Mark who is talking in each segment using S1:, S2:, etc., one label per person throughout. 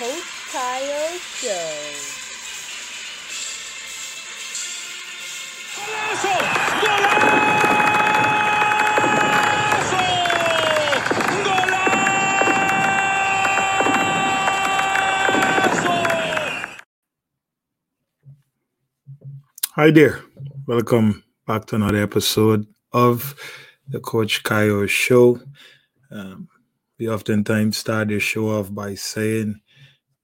S1: welcome to the Coach Kayo Show.
S2: Hi there. Welcome back to another episode of the Coach Kayo Show. Um, we oftentimes start the show off by saying,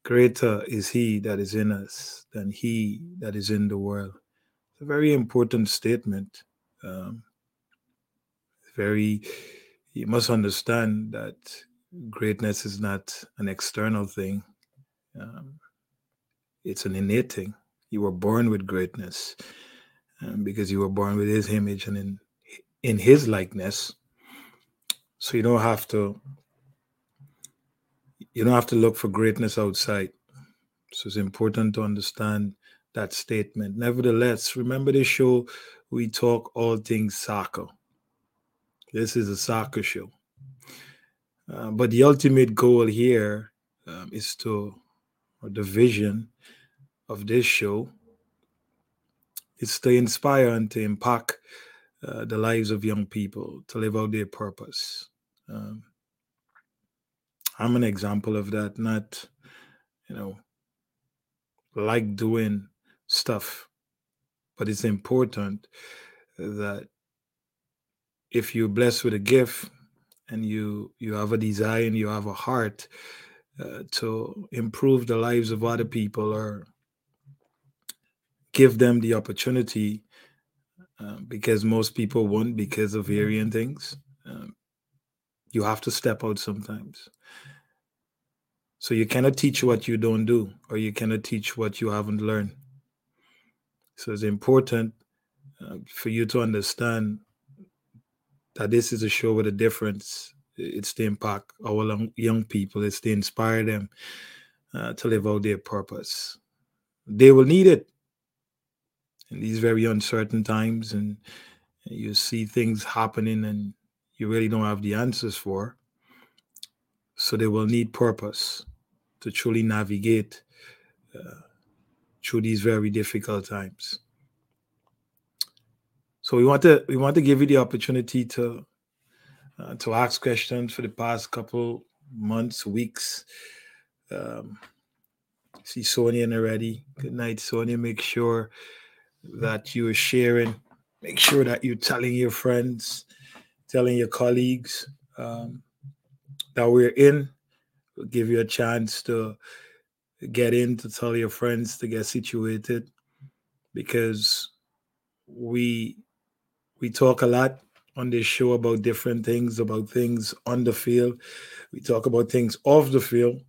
S2: Greater is He that is in us than He that is in the world. It's a very important statement. Um, very, you must understand that greatness is not an external thing, um, it's an innate thing. You were born with greatness um, because you were born with His image and in in His likeness. So you don't have to you don't have to look for greatness outside. So it's important to understand that statement. Nevertheless, remember this show, we talk all things soccer. This is a soccer show. Uh, but the ultimate goal here um, is to, or the vision of this show is to inspire and to impact uh, the lives of young people to live out their purpose. Um, I'm an example of that. Not, you know, like doing stuff, but it's important that if you're blessed with a gift and you you have a desire and you have a heart uh, to improve the lives of other people or give them the opportunity uh, because most people won't because of varying things um, you have to step out sometimes so you cannot teach what you don't do, or you cannot teach what you haven't learned. So it's important uh, for you to understand that this is a show with a difference. It's to impact our young people. It's to inspire them uh, to live out their purpose. They will need it in these very uncertain times, and you see things happening, and you really don't have the answers for. So they will need purpose to truly navigate uh, through these very difficult times. So we want to we want to give you the opportunity to uh, to ask questions for the past couple months, weeks. Um, see Sonia already. Good night, Sonia. Make sure that you are sharing. Make sure that you're telling your friends, telling your colleagues um, that we're in give you a chance to get in to tell your friends to get situated because we we talk a lot on this show about different things about things on the field. We talk about things off the field.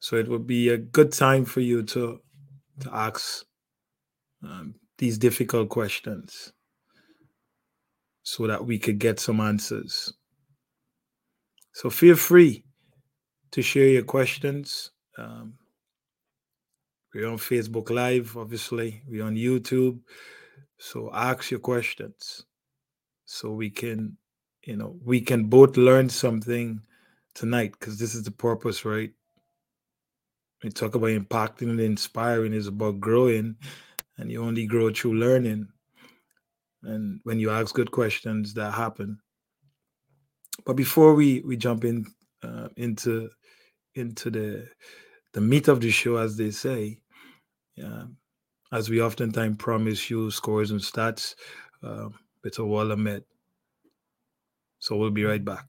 S2: So it would be a good time for you to to ask um, these difficult questions so that we could get some answers so feel free to share your questions. Um, we're on Facebook Live, obviously. We're on YouTube. So ask your questions so we can, you know, we can both learn something tonight because this is the purpose, right? We talk about impacting and inspiring is about growing, and you only grow through learning. And when you ask good questions, that happen. But before we we jump in uh, into into the the meat of the show, as they say, uh, as we oftentimes promise you scores and stats, uh, it's a wall of met. So we'll be right back.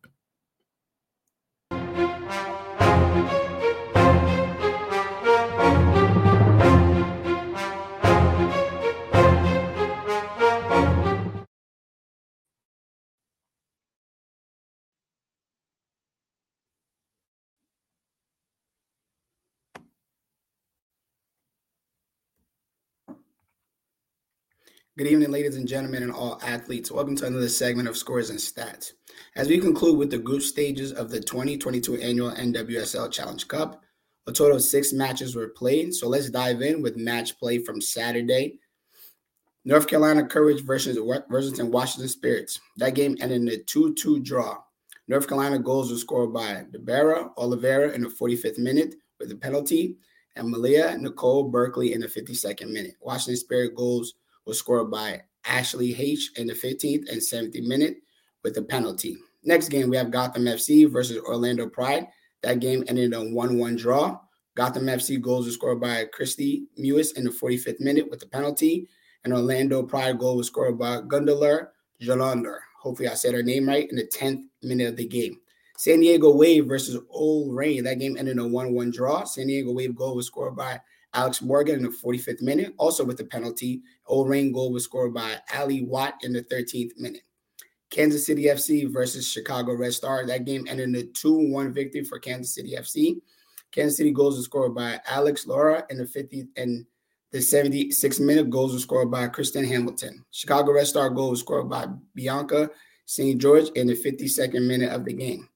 S3: Good evening, ladies and gentlemen, and all athletes. Welcome to another segment of Scores and Stats. As we conclude with the group stages of the 2022 annual NWSL Challenge Cup, a total of six matches were played. So let's dive in with match play from Saturday. North Carolina Courage versus versus Washington Spirits. That game ended in a 2 2 draw. North Carolina goals were scored by Debora Oliveira in the 45th minute with a penalty, and Malia Nicole Berkeley in the 52nd minute. Washington Spirit goals were scored by Ashley H in the 15th and 70th minute with a penalty. Next game, we have Gotham FC versus Orlando Pride. That game ended in a 1 1 draw. Gotham FC goals were scored by Kristie Mewis in the 45th minute with a penalty, and Orlando Pride goal was scored by Gundeler Jolander. Hopefully, I said her name right in the 10th minute of the game. San Diego Wave versus OL Reign. That game ended in a 1 1 draw. San Diego Wave goal was scored by Alex Morgan in the 45th minute, also with a penalty. OL Reign goal was scored by Ally Watt in the 13th minute. Kansas City FC versus Chicago Red Star. That game ended in a 2 1 victory for Kansas City FC. Kansas City goals were scored by Alex Loera in the 50th and the 76 minute goals were scored by Kristen Hamilton. Chicago Red Star goal was scored by Bianca St. George in the 52nd minute of the game.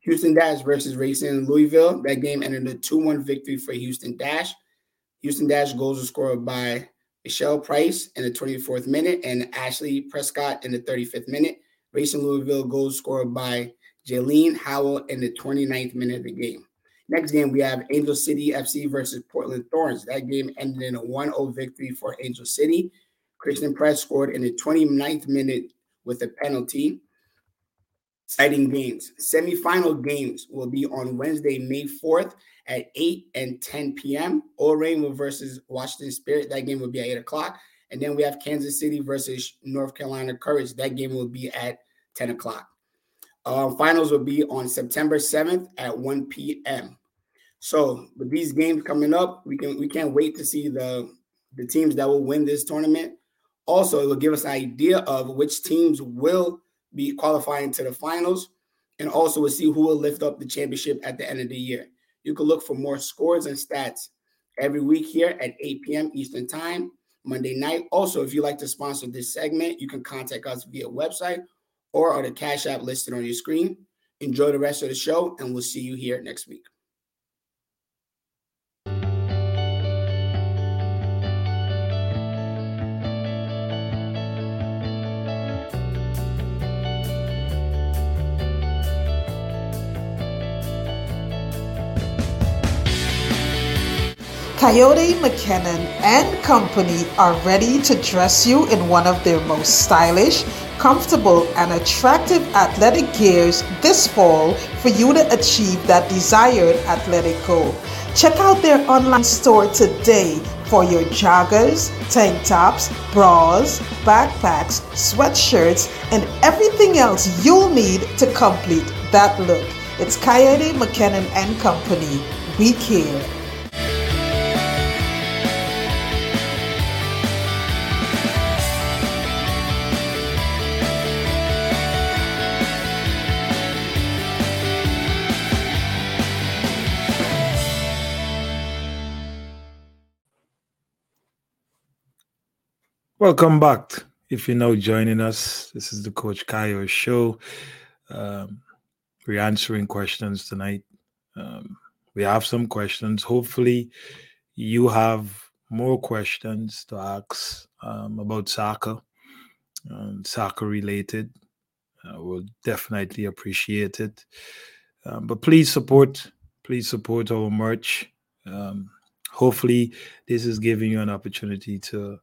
S3: Houston Dash versus Racing Louisville. That game ended in a 2 1 victory for Houston Dash. Houston Dash goals were scored by Nichelle Prince in the 24th minute and Ashley Prescott in the 35th minute. Racing Louisville goals scored by Jaelin Howell in the 29th minute of the game. Next game, we have Angel City FC versus Portland Thorns. That game ended in a 1 0 victory for Angel City. Christen Press scored in the 29th minute with a penalty. Exciting games. Semifinal games will be on Wednesday, May 4th at 8 and 10 p.m. Reign versus Washington Spirit. That game will be at 8 o'clock. And then we have Kansas City versus North Carolina Courage. That game will be at 10 o'clock. Uh, finals will be on September 7th at 1 p.m. So with these games coming up, we can we can't wait to see the the teams that will win this tournament. Also, it will give us an idea of which teams will be qualifying to the finals, and also we'll see who will lift up the championship at the end of the year. You can look for more scores and stats every week here at 8 p.m. Eastern Time, Monday night. Also, if you'd like to sponsor this segment, you can contact us via website or on the Cash App listed on your screen. Enjoy the rest of the show, and we'll see you here next week.
S4: Kayode McKinnon and Company are ready to dress you in one of their most stylish, comfortable, and attractive athletic gears this fall for you to achieve that desired athletic goal. Check out their online store today for your joggers, tank tops, bras, backpacks, sweatshirts, and everything else you'll need to complete that look. It's Kayode McKinnon and Company. We care.
S2: Welcome back. If you're now joining us, this is the Coach Kayo show. Um, we're answering questions tonight. Um, we have some questions. Hopefully, you have more questions to ask um, about soccer, um, soccer related. Uh, we'll definitely appreciate it. Um, but please support, please support our merch. Um, hopefully, this is giving you an opportunity to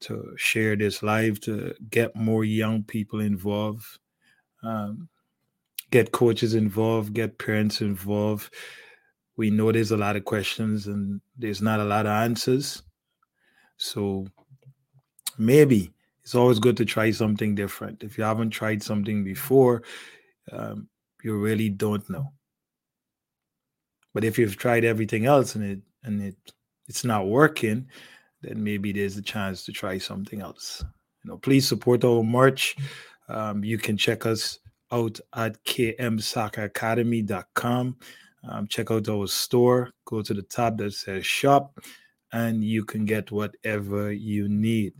S2: to share this live to get more young people involved, um, get coaches involved, get parents involved. We know there's a lot of questions and there's not a lot of answers. So maybe it's always good to try something different. If you haven't tried something before, um, you really don't know. But if you've tried everything else and it and it it's not working, then maybe there's a chance to try something else. You know, please support our march. Um, you can check us out at kmsocceracademy.com. Um, check out our store. Go to the tab that says shop, and you can get whatever you need.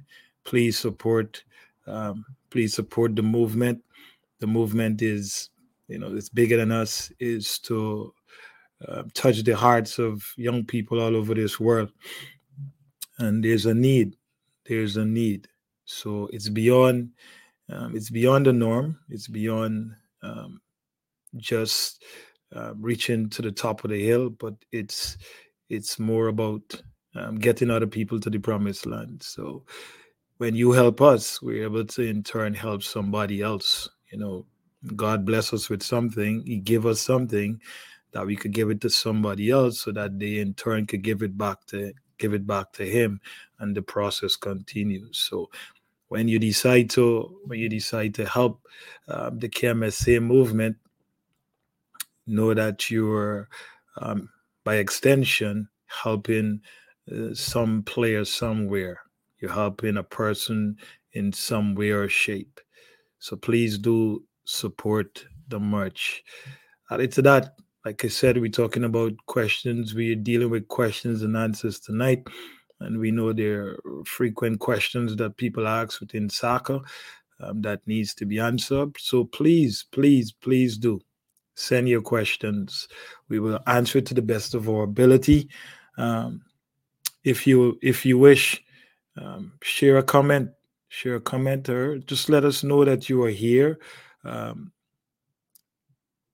S2: Please support. Um, please support the movement. The movement is, you know, it's bigger than us. Is to uh, touch the hearts of young people all over this world and there's a need there's a need so it's beyond um, it's beyond the norm it's beyond um, just uh, reaching to the top of the hill, but it's it's more about um, getting other people to the promised land. So when you help us, we're able to in turn help somebody else. You know, God bless us with something. He give us something that we could give it to somebody else, so that they in turn could give it back to give it back to Him, and the process continues. So when you decide to when you decide to help um, the KMSA movement, know that you're um, by extension helping uh, some player somewhere. You're helping a person in some way or shape. So please do support the merch. Added to that, like I said, we're talking about questions. We're dealing with questions and answers tonight. And we know there are frequent questions that people ask within soccer um, that needs to be answered. So please, please, please do send your questions. We will answer it to the best of our ability. Um, if you if you wish, um, share a comment, share a comment, or just let us know that you are here. Um,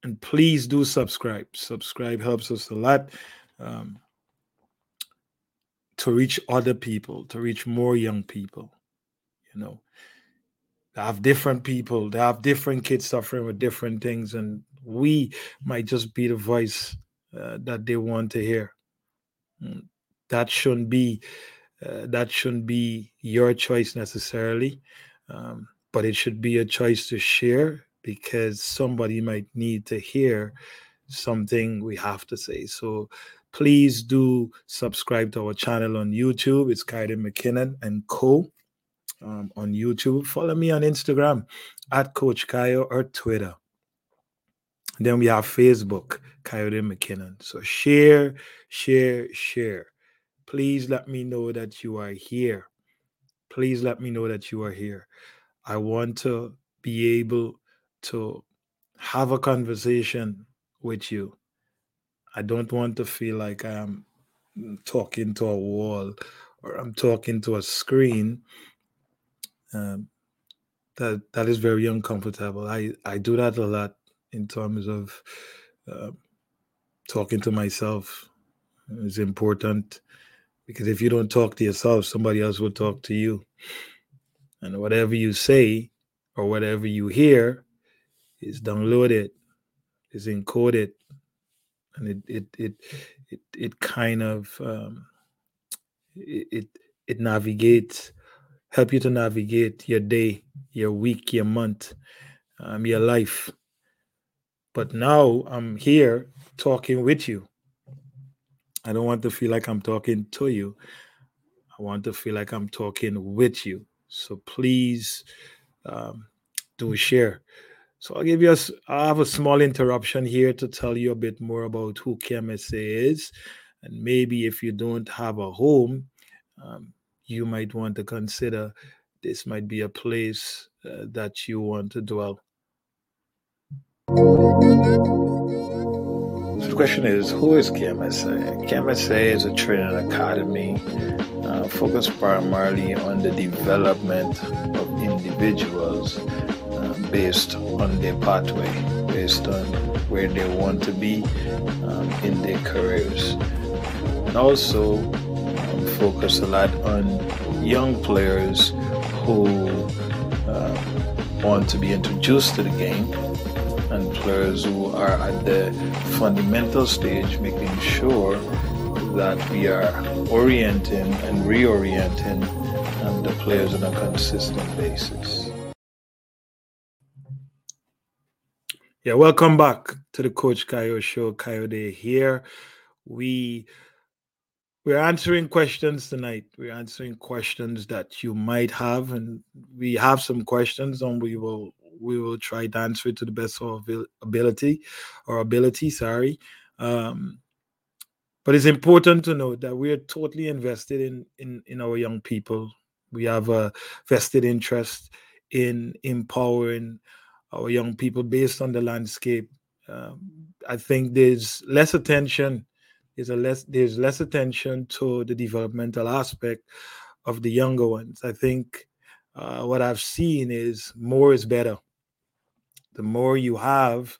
S2: and please do subscribe. Subscribe helps us a lot um, to reach other people, to reach more young people. You know, they have different people, they have different kids suffering with different things, and we might just be the voice uh, that they want to hear. Mm, that shouldn't be uh, that shouldn't be your choice necessarily, um, but it should be a choice to share because somebody might need to hear something we have to say. So please do subscribe to our channel on YouTube. It's Kayode McKinnon and Co. Um, on YouTube. Follow me on Instagram at Coach Kayo or Twitter then we have Facebook, Kayode McKinnon. So share, share, share. Please let me know that you are here. Please let me know that you are here. I want to be able to have a conversation with you. I don't want to feel like I'm talking to a wall or I'm talking to a screen. Um, that that is very uncomfortable. I I do that a lot in terms of uh, talking to myself It's important because if you don't talk to yourself, somebody else will talk to you. And whatever you say or whatever you hear is downloaded, is encoded, and it it it it, it kind of um, it, it it navigates, help you to navigate your day, your week, your month, um, your life but now I'm here talking with you. I don't want to feel like I'm talking to you. I want to feel like I'm talking with you. So please um, do share. So I'll give you a, I have a small interruption here to tell you a bit more about who KMSA is. And maybe if you don't have a home, um, you might want to consider this might be a place uh, that you want to dwell. So the question is, who is KMSA? KMSA is a training academy uh, focused primarily on the development of individuals based on their pathway, based on where they want to be um, in their careers. And also um, focus a lot on young players who uh, want to be introduced to the game and players who are at the fundamental stage, making sure that we are orienting and reorienting um, the players on a consistent basis. Yeah, welcome back to the Coach Kayo Show. Kayode here. We we're answering questions tonight. We're answering questions that you might have, and we have some questions, and we will we will try to answer it to the best of our ability or ability. Sorry. Um, but it's important to note that we are totally invested in, in, in our young people. We have a vested interest in empowering our young people based on the landscape. Um, I think there's less attention. There's a less there's less attention to the developmental aspect of the younger ones. I think uh, what I've seen is more is better the more you have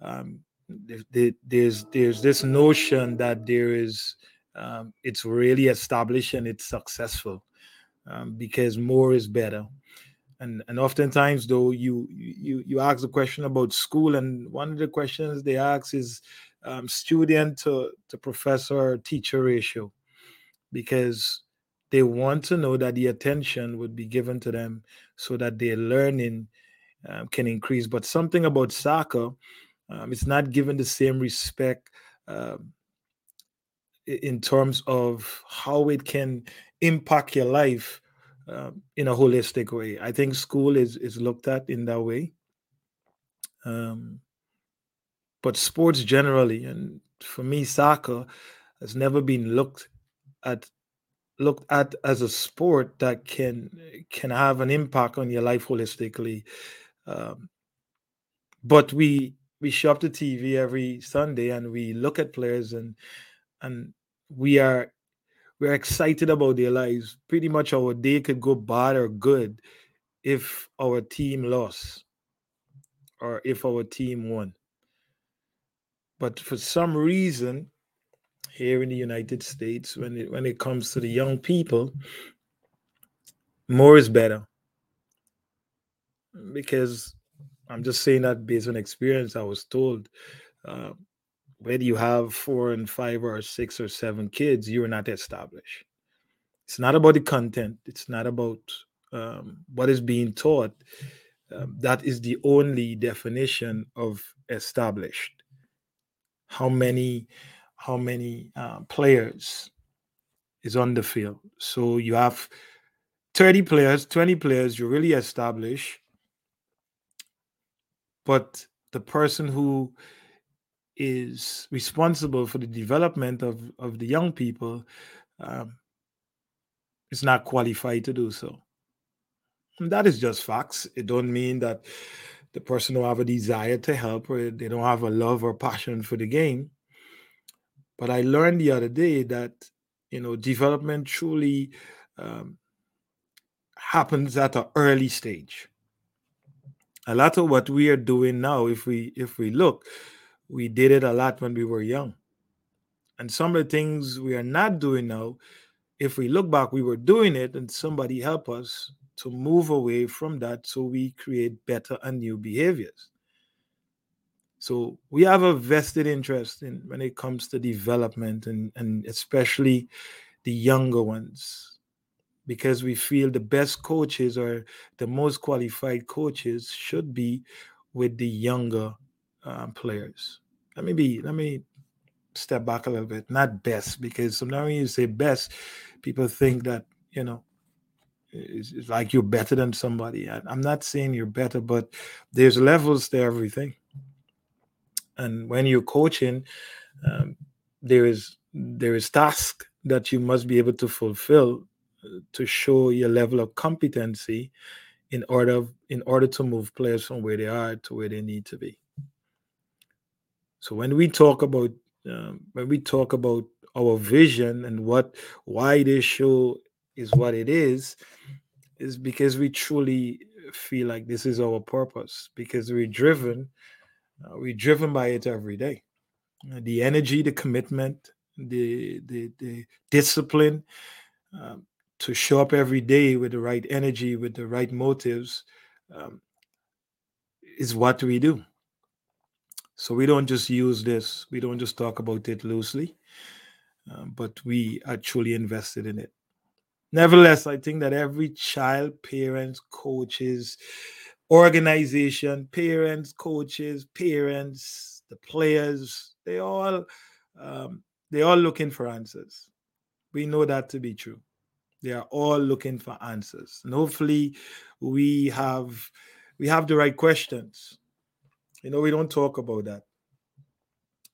S2: um, there's there's this notion that there is um, it's really established and it's successful um, because more is better and and oftentimes though you you you ask a question about school and one of the questions they ask is um, student to, to professor teacher ratio because they want to know that the attention would be given to them so that their learning um, can increase. But something about soccer um, it's not given the same respect um, in terms of how it can impact your life um, in a holistic way. I think school is is looked at in that way. Um, but sports generally, and for me, soccer has never been looked at looked at as a sport that can can have an impact on your life holistically. Um, but we we shop the TV every Sunday and we look at players and and we are we're excited about their lives. Pretty much our day could go bad or good if our team lost or if our team won. But for some reason, here in the United States, when it when it comes to the young people, more is better. Because I'm just saying that based on experience, I was told uh, whether you have four and five or six or seven kids, you're not established. It's not about the content. It's not about um, what is being taught. Um, that is the only definition of established. How many, how many uh, players is on the field? So you have 30 players, 20 players. You're really established, but the person who is responsible for the development of, of the young people um, is not qualified to do so. And that is just facts. It don't mean that the person don't have a desire to help or they don't have a love or passion for the game. But I learned the other day that you know development truly um, happens at an early stage. A lot of what we are doing now, if we if we look, we did it a lot when we were young. And some of the things we are not doing now, if we look back, we were doing it and somebody help us to move away from that so we create better and new behaviors. So we have a vested interest in when it comes to development and, and especially the younger ones because we feel the best coaches or the most qualified coaches should be with the younger um, players. Let me be, let me step back a little bit. Not best, because sometimes when you say best, people think that, you know, it's, it's like you're better than somebody. I, I'm not saying you're better, but there's levels to everything. And when you're coaching, um, there is there is task that you must be able to fulfill uh, to show your level of competency in order in order to move players from where they are to where they need to be. So when we talk about um, when we talk about our vision and what why this show is what it is, is because we truly feel like this is our purpose because we're driven, uh, we're driven by it every day. Uh, the energy, the commitment, the the, the discipline um, to show up every day with the right energy, with the right motives, um, is what we do. So we don't just use this, we don't just talk about it loosely, um, but we actually invested in it. Nevertheless, I think that every child, parents, coaches, organization, parents, coaches, parents, the players, they all um, they all looking for answers. We know that to be true. They are all looking for answers, and hopefully, we have we have the right questions you know, we don't talk about that.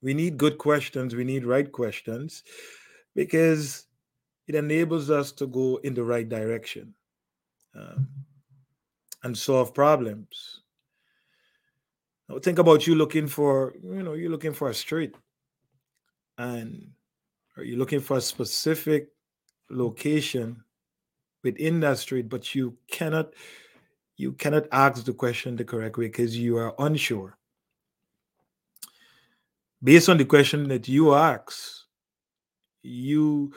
S2: We need good questions, we need right questions because it enables us to go in the right direction um, and solve problems. Now, think about you looking for, you know, you're looking for a street and are you looking for a specific location within that street, but you cannot you cannot ask the question the correct way because you are unsure based on the question that you ask, you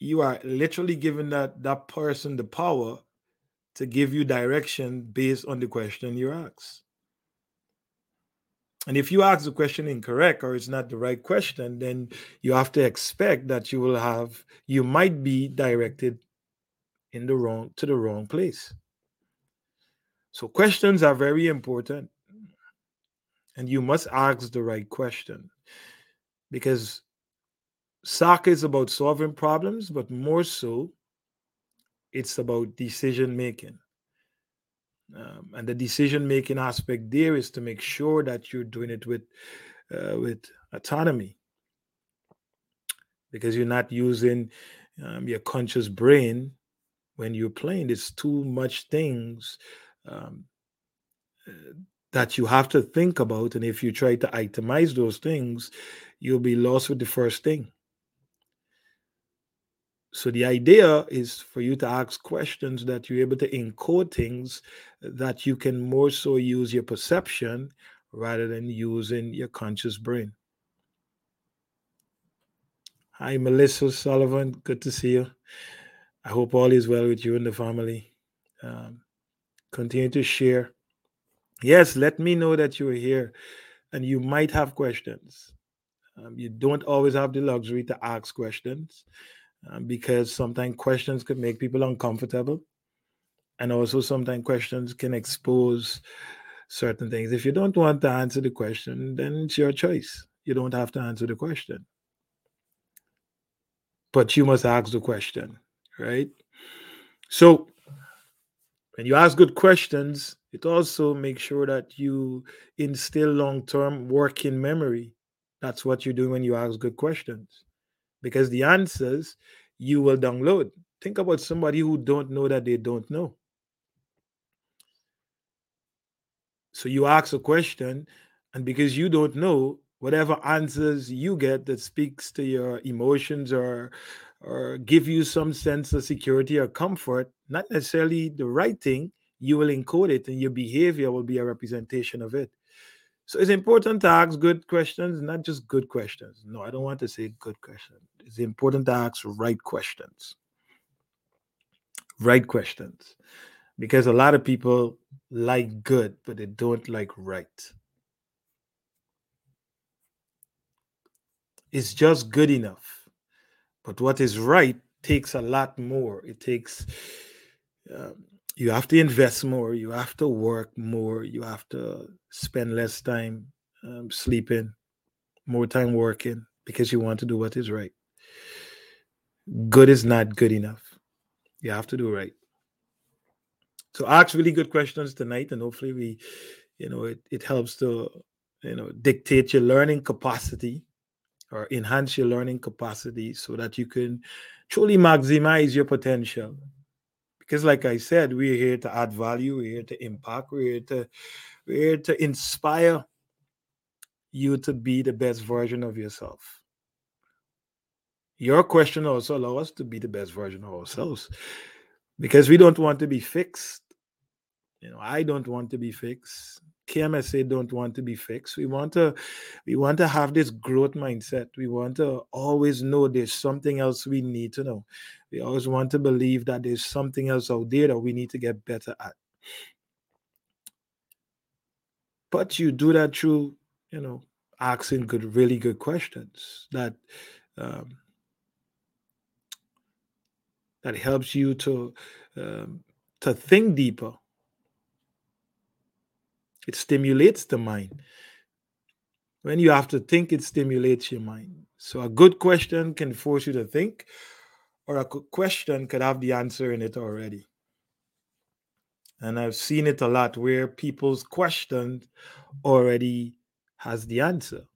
S2: you are literally giving that that person the power to give you direction based on the question you ask. And if you ask the question incorrect or it's not the right question, then you have to expect that you will have you might be directed in the wrong to the wrong place. So questions are very important. And you must ask the right question. Because soccer is about solving problems, but more so, it's about decision making. Um, and the decision making aspect there is to make sure that you're doing it with uh, with autonomy because you're not using um, your conscious brain when you're playing there's too much things um, uh, that you have to think about and if you try to itemize those things you'll be lost with the first thing so the idea is for you to ask questions that you're able to encode things that you can more so use your perception rather than using your conscious brain. Hi, Melissa Sullivan. Good to see you. I hope all is well with you and the family. Um, continue to share. Yes, let me know that you're here and you might have questions. Um, you don't always have the luxury to ask questions um, because sometimes questions could make people uncomfortable. And also, sometimes questions can expose certain things. If you don't want to answer the question, then it's your choice. You don't have to answer the question. But you must ask the question, right? So, when you ask good questions, it also makes sure that you instill long term working memory. That's what you do when you ask good questions because the answers you will download. Think about somebody who don't know that they don't know. So you ask a question, and because you don't know, whatever answers you get that speaks to your emotions or or give you some sense of security or comfort, not necessarily the right thing, you will encode it and your behavior will be a representation of it. So it's important to ask good questions, not just good questions. No, I don't want to say good questions. It's important to ask right questions. Right questions. Because a lot of people like good, but they don't like right. It's just good enough. But what is right takes a lot more. It takes um, you have to invest more you have to work more you have to spend less time um, sleeping more time working because you want to do what is right. Good is not good enough. You have to do right. So ask really good questions tonight and hopefully we you know it, it helps to you know dictate your learning capacity or enhance your learning capacity so that you can truly maximize your potential because, like I said, we're here to add value, we're here to impact, we're here to we're here to inspire you to be the best version of yourself. Your question also allows us to be the best version of ourselves because we don't want to be fixed. You know, I don't want to be fixed. KMSA don't want to be fixed. We want to we want to have this growth mindset. We want to always know there's something else we need to know. We always want to believe that there's something else out there that we need to get better at. But you do that through, you know, asking good, really good questions that um, that helps you to um, to think deeper it stimulates the mind. When you have to think, it stimulates your mind. So a good question can force you to think, or a question could have the answer in it already. And I've seen it a lot where people's question already has the answer.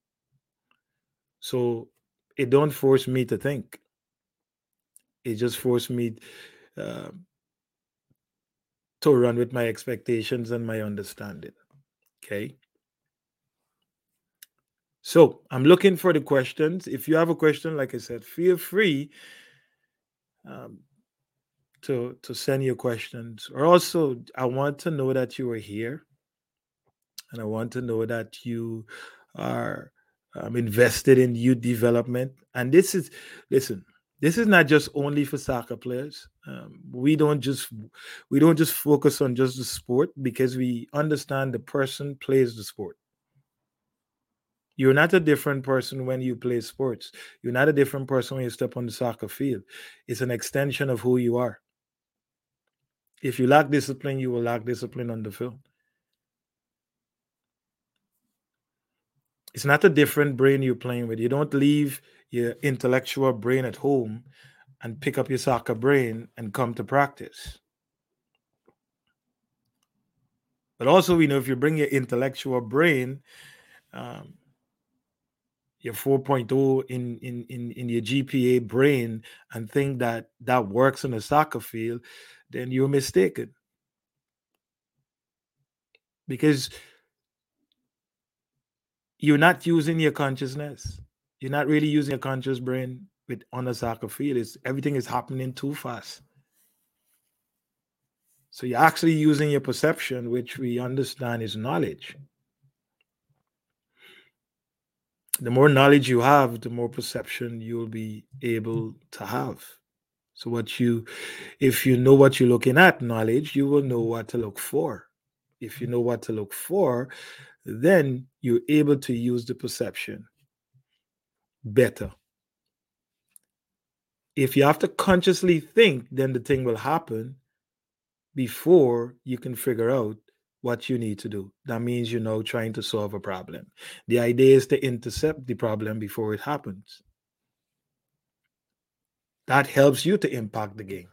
S2: So it don't force me to think. It just forced me uh, to run with my expectations and my understanding. Okay. So I'm looking for the questions. If you have a question, like I said, feel free um, to to send your questions. Or also, I want to know that you are here, and I want to know that you are um, invested in youth development. And this is, listen, this is not just only for soccer players. Um, we don't just we don't just focus on just the sport because we understand the person plays the sport. You're not a different person when you play sports. You're not a different person when you step on the soccer field. It's an extension of who you are. If you lack discipline, you will lack discipline on the field. It's not a different brain you're playing with. You don't leave your intellectual brain at home and pick up your soccer brain and come to practice. But also, we know if you bring your intellectual brain, um, your 4.0 in, in, in, in your GPA brain, and think that that works on a soccer field, then you're mistaken. Because you're not using your consciousness. You're not really using your conscious brain with on a soccer field. It's everything is happening too fast. So you're actually using your perception, which we understand is knowledge. The more knowledge you have, the more perception you'll be able to have. So what you if you know what you're looking at, knowledge, you will know what to look for. If you know what to look for, then you're able to use the perception better. If you have to consciously think, then the thing will happen before you can figure out what you need to do. That means you're now trying to solve a problem. The idea is to intercept the problem before it happens. That helps you to impact the game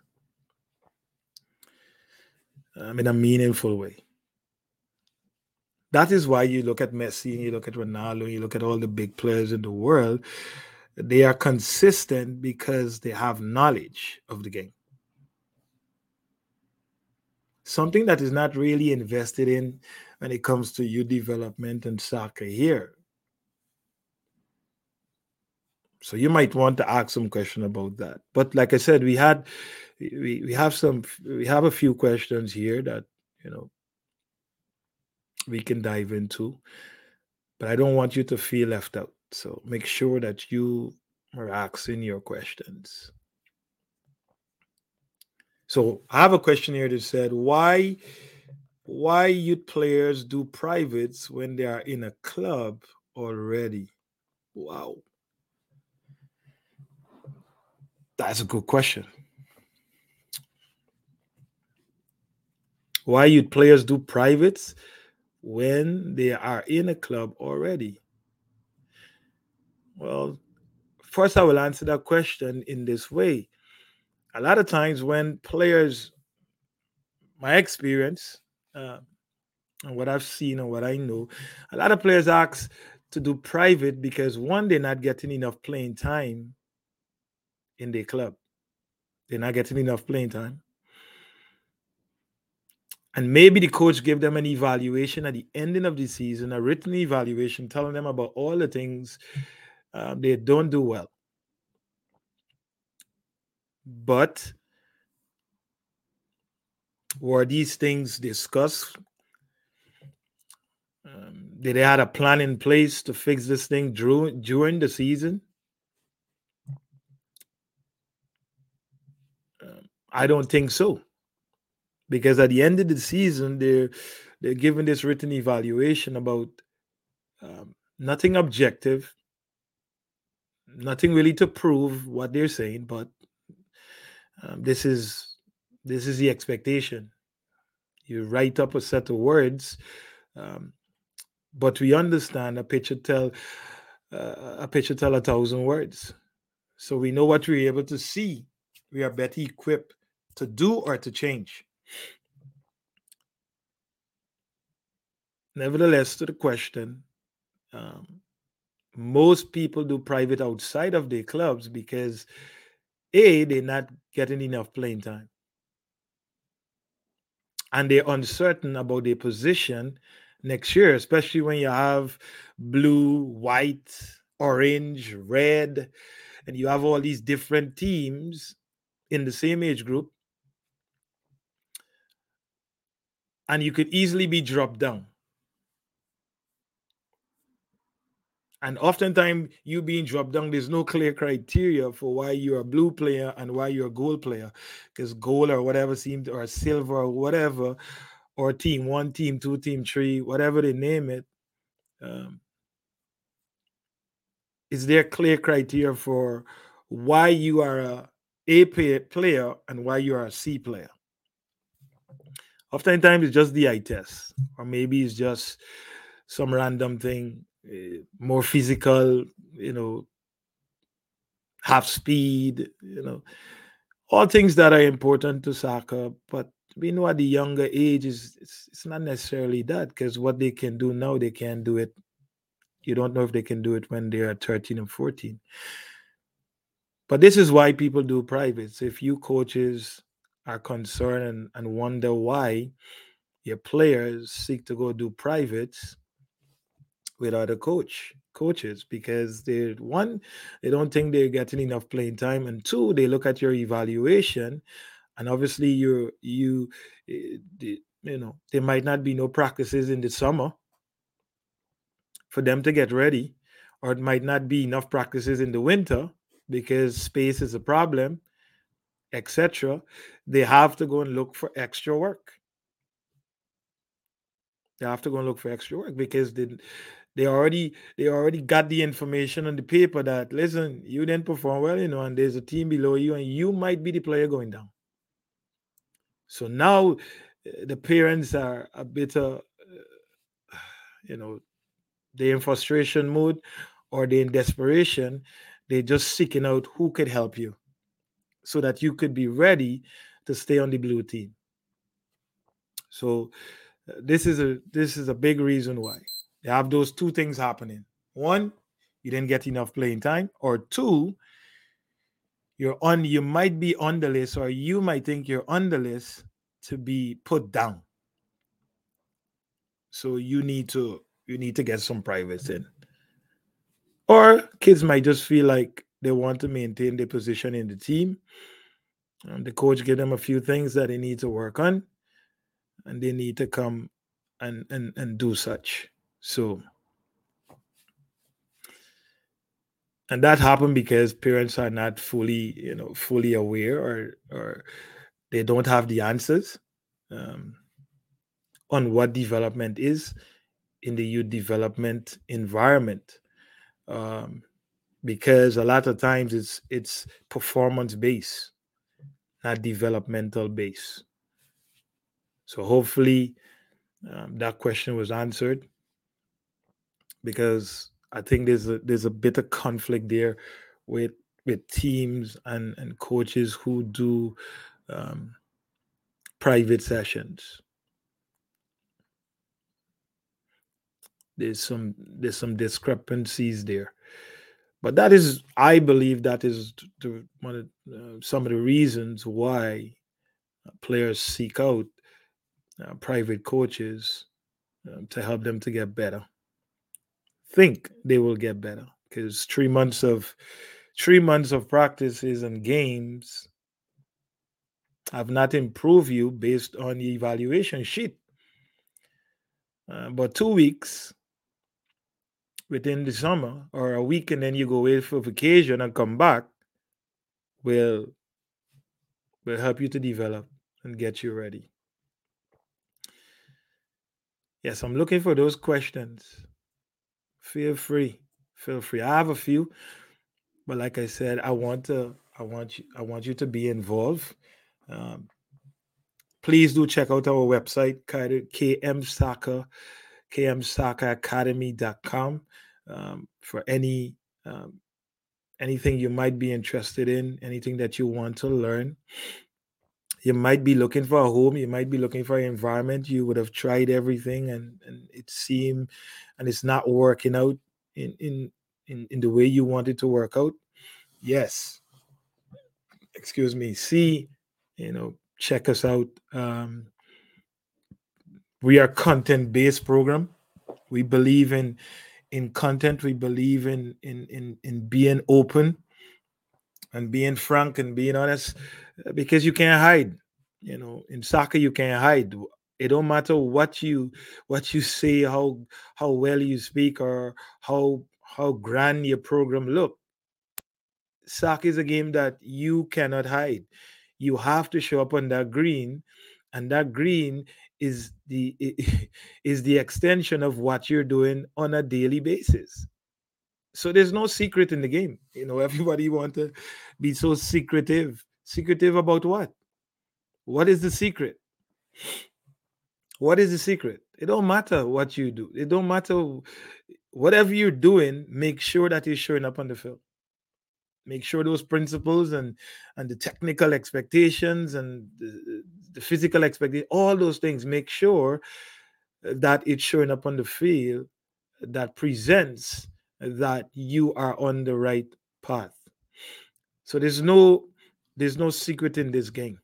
S2: um, in a meaningful way. That is why you look at Messi and you look at Ronaldo, you look at all the big players in the world. They are consistent because they have knowledge of the game. Something that is not really invested in when it comes to youth development and soccer here. So you might want to ask some question about that. But like I said, we had we, we have some we have a few questions here that you know we can dive into. But I don't want you to feel left out. So make sure that you are asking your questions. So I have a question here that said, why why youth players do privates when they are in a club already? Wow. That's a good question. Why youth players do privates when they are in a club already? Well, first, I will answer that question in this way. A lot of times, when players, my experience, uh, and what I've seen and what I know, a lot of players ask to do private because one, they're not getting enough playing time in their club. They're not getting enough playing time and maybe the coach gave them an evaluation at the ending of the season, a written evaluation telling them about all the things um, they don't do well. But were these things discussed? Um, did they had a plan in place to fix this thing during during the season? Um, I don't think so because at the end of the season they're they're given this written evaluation about um, nothing objective nothing really to prove what they're saying but um, this is this is the expectation. You write up a set of words um, but we understand a picture tell uh, a picture tell a thousand words. So we know what we're able to see. We are better equipped to do or to change Nevertheless, to the question, um, most people do private outside of their clubs because a they're not getting enough playing time. And they're uncertain about their position next year especially when you have blue white orange red and you have all these different teams in the same age group and you could easily be dropped down And oftentimes, you being dropped down, there's no clear criteria for why you're a blue player and why you're a gold player. Because gold or whatever seemed, or silver or whatever, or team one, team two, team three, whatever they name it, um, is there clear criteria for why you are a A player and why you are a C player? Oftentimes, it's just the eye test, or maybe it's just some random thing uh, more physical, you know, half speed, you know, all things that are important to soccer. But we know at the younger age it's, it's not necessarily that because what they can do now, they can do it. You don't know if they can do it when they are 13 and 14. But this is why people do privates. If you coaches are concerned and, and wonder why your players seek to go do privates, with other coach coaches because they one they don't think they're getting enough playing time and two they look at your evaluation and obviously you you eh, you know there might not be no practices in the summer for them to get ready or it might not be enough practices in the winter because space is a problem etc they have to go and look for extra work they have to go and look for extra work because they they already they already got the information on the paper that listen, you didn't perform well, you know, and there's a team below you, and you might be the player going down. So now eh, the parents are a bit uh, you know, they're in frustration mode or they're in desperation. They're just seeking out who could help you so that you could be ready to stay on the blue team. So uh, this is a this is a big reason why. You have those two things happening. One, you didn't get enough playing time, or two, you're on you might be on the list, or you might think you're on the list to be put down. So you need to you need to get some privates in. Or kids might just feel like they want to maintain their position in the team. And the coach give them a few things that they need to work on, and they need to come and and, and do such. So, and that happened because parents are not fully, you know, fully aware or or they don't have the answers um, on what development is in the youth development environment. Um, because a lot of times it's it's performance based, not developmental based. So hopefully um, that question was answered because I think there's a there's a bit of conflict there with with teams and and coaches who do um, private sessions. There's some there's some discrepancies there, but that is I believe that is one of uh, some of the reasons why players seek out uh, private coaches um, to help them to get better think they will get better because three months of three months of practices and games have not improved you based on the evaluation sheet. Uh, but two weeks within the summer or a week and then you go away for vacation and come back will will help you to develop and get you ready. Yes, I'm looking for those questions. Feel free feel free. I have a few but like i said i want to i want you i want you to be involved. Um, please do check out our website km soccer kmsocceracademy.com um, for any um, anything you might be interested in anything that you want to learn. You might be looking for a home you might be looking for an environment you would have tried everything and, and it seemed and it's not working out in in in, in the way you want it to work out. Yes. Excuse me. See you know check us out um we are content based program we believe in in content we believe in in in in being open and being frank and being honest uh, because you can't hide you know in soccer you can't hide it don't matter what you what you say how how well you speak or how how grand your program look. Soccer is a game that you cannot hide. You have to show up on that green, and that green is the is the extension of what you're doing on a daily basis. So there's no secret in the game. You know, everybody want to be so secretive. Secretive about what? What is the secret? What is the secret? It don't matter what you do. It don't matter whatever you're doing, make sure that you're showing up on the field. Make sure those principles and and the technical expectations and the, the physical expectation, all those things, make sure that it's showing up on the field that presents that you are on the right path. So there's no there's no secret in this game.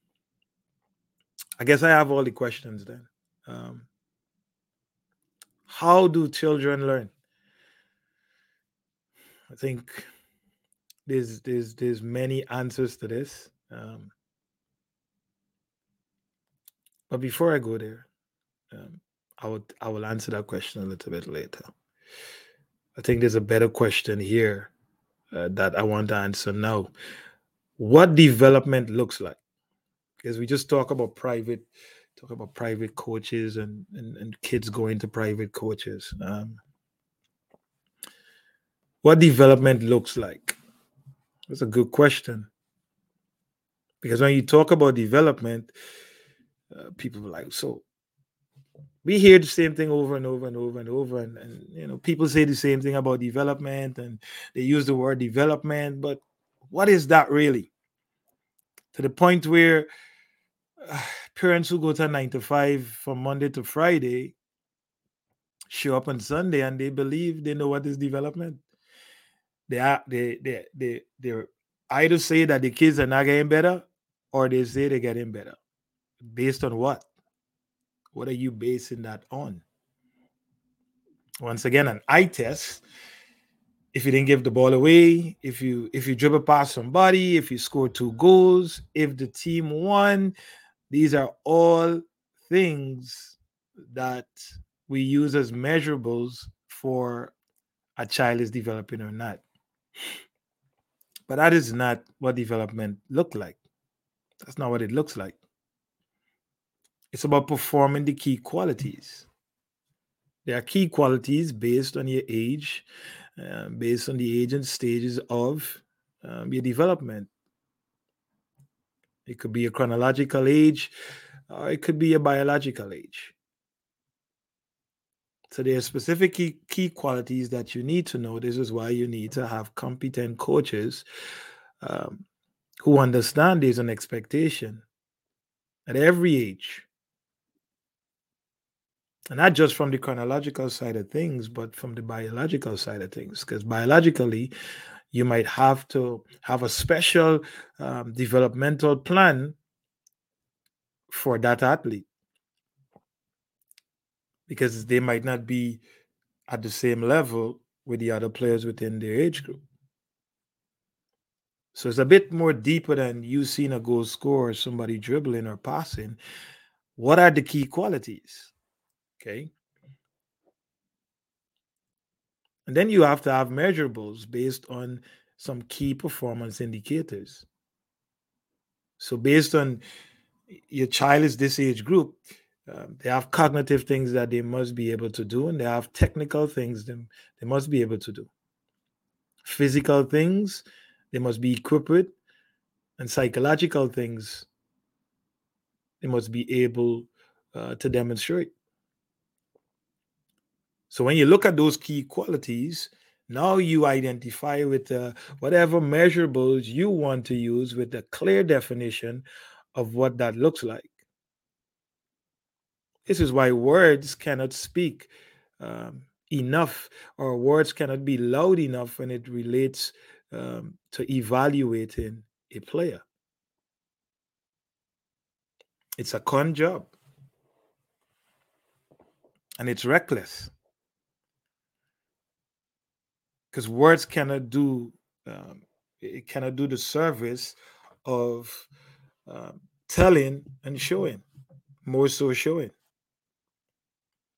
S2: I guess I have all the questions then. Um, how do children learn? I think there's there's there's many answers to this. Um, but before I go there, um, I would I will answer that question a little bit later. I think there's a better question here uh, that I want to answer now. What development looks like? Because we just talk about private, talk about private coaches and and, and kids going to private coaches. Um, what development looks like? That's a good question. Because when you talk about development, uh, people are like, so we hear the same thing over and over and over and over and, and you know people say the same thing about development and they use the word development but what is that really? To the point where uh, parents who go to nine to five from monday to friday show up on sunday and they believe they know what is development. They are they they they they either say that the kids are not getting better or they say they're getting better based on what what are you basing that on? Once again, an eye test. If you didn't give the ball away, if you if you dribble past somebody, if you score two goals, if the team won, these are all things that we use as measurables for a child is developing or not. But that is not what development look like. That's not what it looks like. It's about performing the key qualities. There are key qualities based on your age, uh, based on the age and stages of um, your development. It could be a chronological age, or it could be a biological age. So there are specific key, key qualities that you need to know. This is why you need to have competent coaches um, who understand there's an expectation at every age and not just from the chronological side of things, but from the biological side of things. Because biologically, you might have to have a special um, developmental plan for that athlete because they might not be at the same level with the other players within their age group. So it's a bit more deeper than you seeing a goal score, somebody dribbling or passing. What are the key qualities? Okay. And then you have to have measurables based on some key performance indicators. So, based on your child is this age group, um, they have cognitive things that they must be able to do, and they have technical things they, they must be able to do. Physical things they must be equipped with, and psychological things they must be able uh, to demonstrate. So when you look at those key qualities, now you identify with uh, whatever measurables you want to use with a clear definition of what that looks like. This is why words cannot speak um, enough, or words cannot be loud enough when it relates um, to evaluating a player. It's a con job, and it's reckless because words cannot do um, it cannot do the service of um, telling and showing more so showing.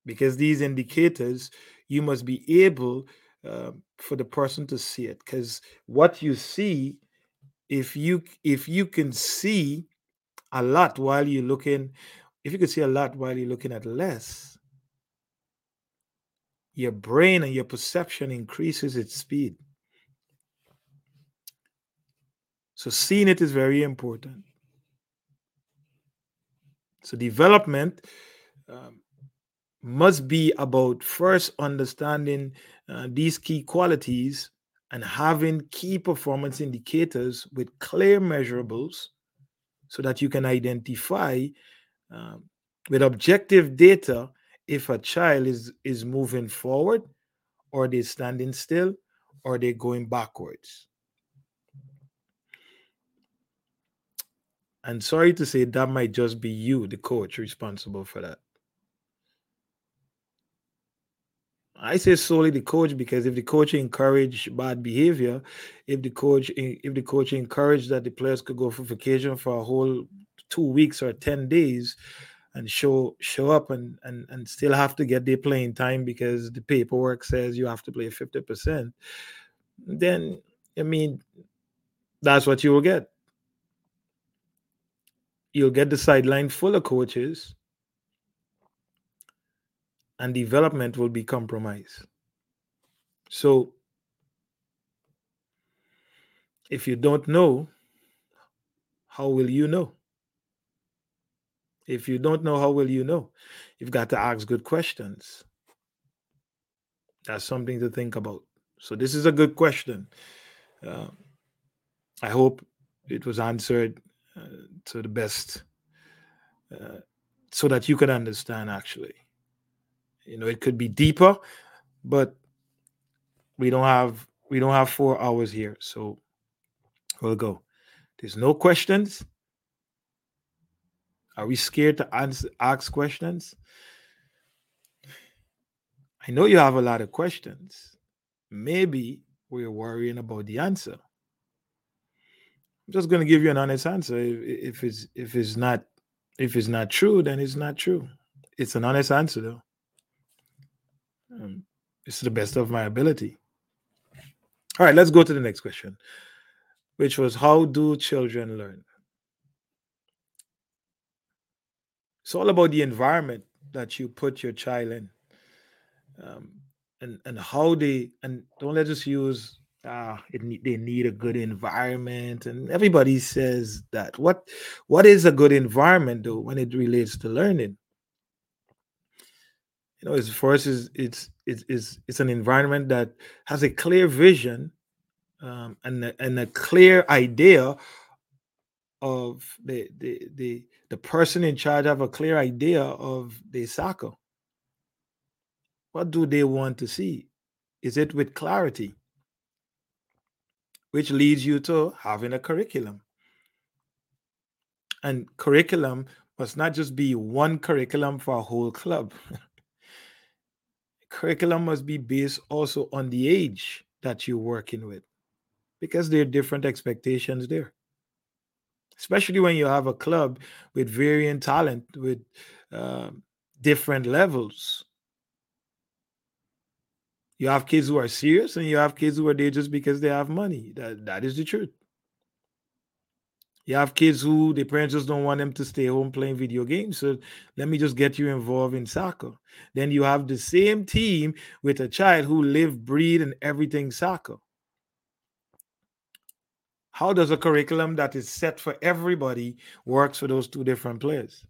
S2: Because these indicators you must be able uh, for the person to see it. Because what you see if you if you can see a lot while you're looking if you can see a lot while you're looking at less your brain and your perception increases its speed. So seeing it is very important. So development um, must be about first understanding uh, these key qualities and having key performance indicators with clear measurables so that you can identify um, with objective data if a child is is moving forward or they're standing still or they're going backwards. And sorry to say that might just be you the coach responsible for that. I say solely the coach because if the coach encourage bad behavior, if the coach if the coach encouraged that the players could go for vacation for a whole two weeks or ten days, and show show up and and and still have to get their playing time because the paperwork says you have to play fifty percent, then I mean that's what you will get. You'll get the sideline full of coaches and development will be compromised. So, if you don't know, how will you know? If you don't know, how will you know? You've got to ask good questions. That's something to think about. So, this is a good question. Uh, I hope it was answered uh, to the best uh, so that you can understand actually. You know, it could be deeper, but we don't have we don't have four hours here, so we'll go. There's no questions. Are we scared to ask questions? I know you have a lot of questions. Maybe we're worrying about the answer. I'm just going to give you an honest answer. If, if it's if it's not if it's not true, then it's not true. It's an honest answer, though. Um, it's the best of my ability. All right, let's go to the next question, which was how do children learn? It's all about the environment that you put your child in, um, and and how they and don't let us use ah it, they need a good environment. And everybody says that. What what is a good environment though when it relates to learning? You know it's for us is it's it's it's, it's an environment that has a clear vision um, and and a clear idea of the the the the person in charge have a clear idea of the soccer. What do they want to see? Is it with clarity? Which leads you to having a curriculum. And curriculum must not just be one curriculum for a whole club. Curriculum must be based also on the age that you're working with because there are different expectations there especially when you have a club with varying talent with um, different levels you have kids who are serious and you have kids who are there just because they have money that, that is the truth you have kids who the parents just don't want them to stay home playing video games. So let me just get you involved in soccer. Then you have the same team with a child who live, breathe, and everything soccer. How does a curriculum that is set for everybody works for those two different players?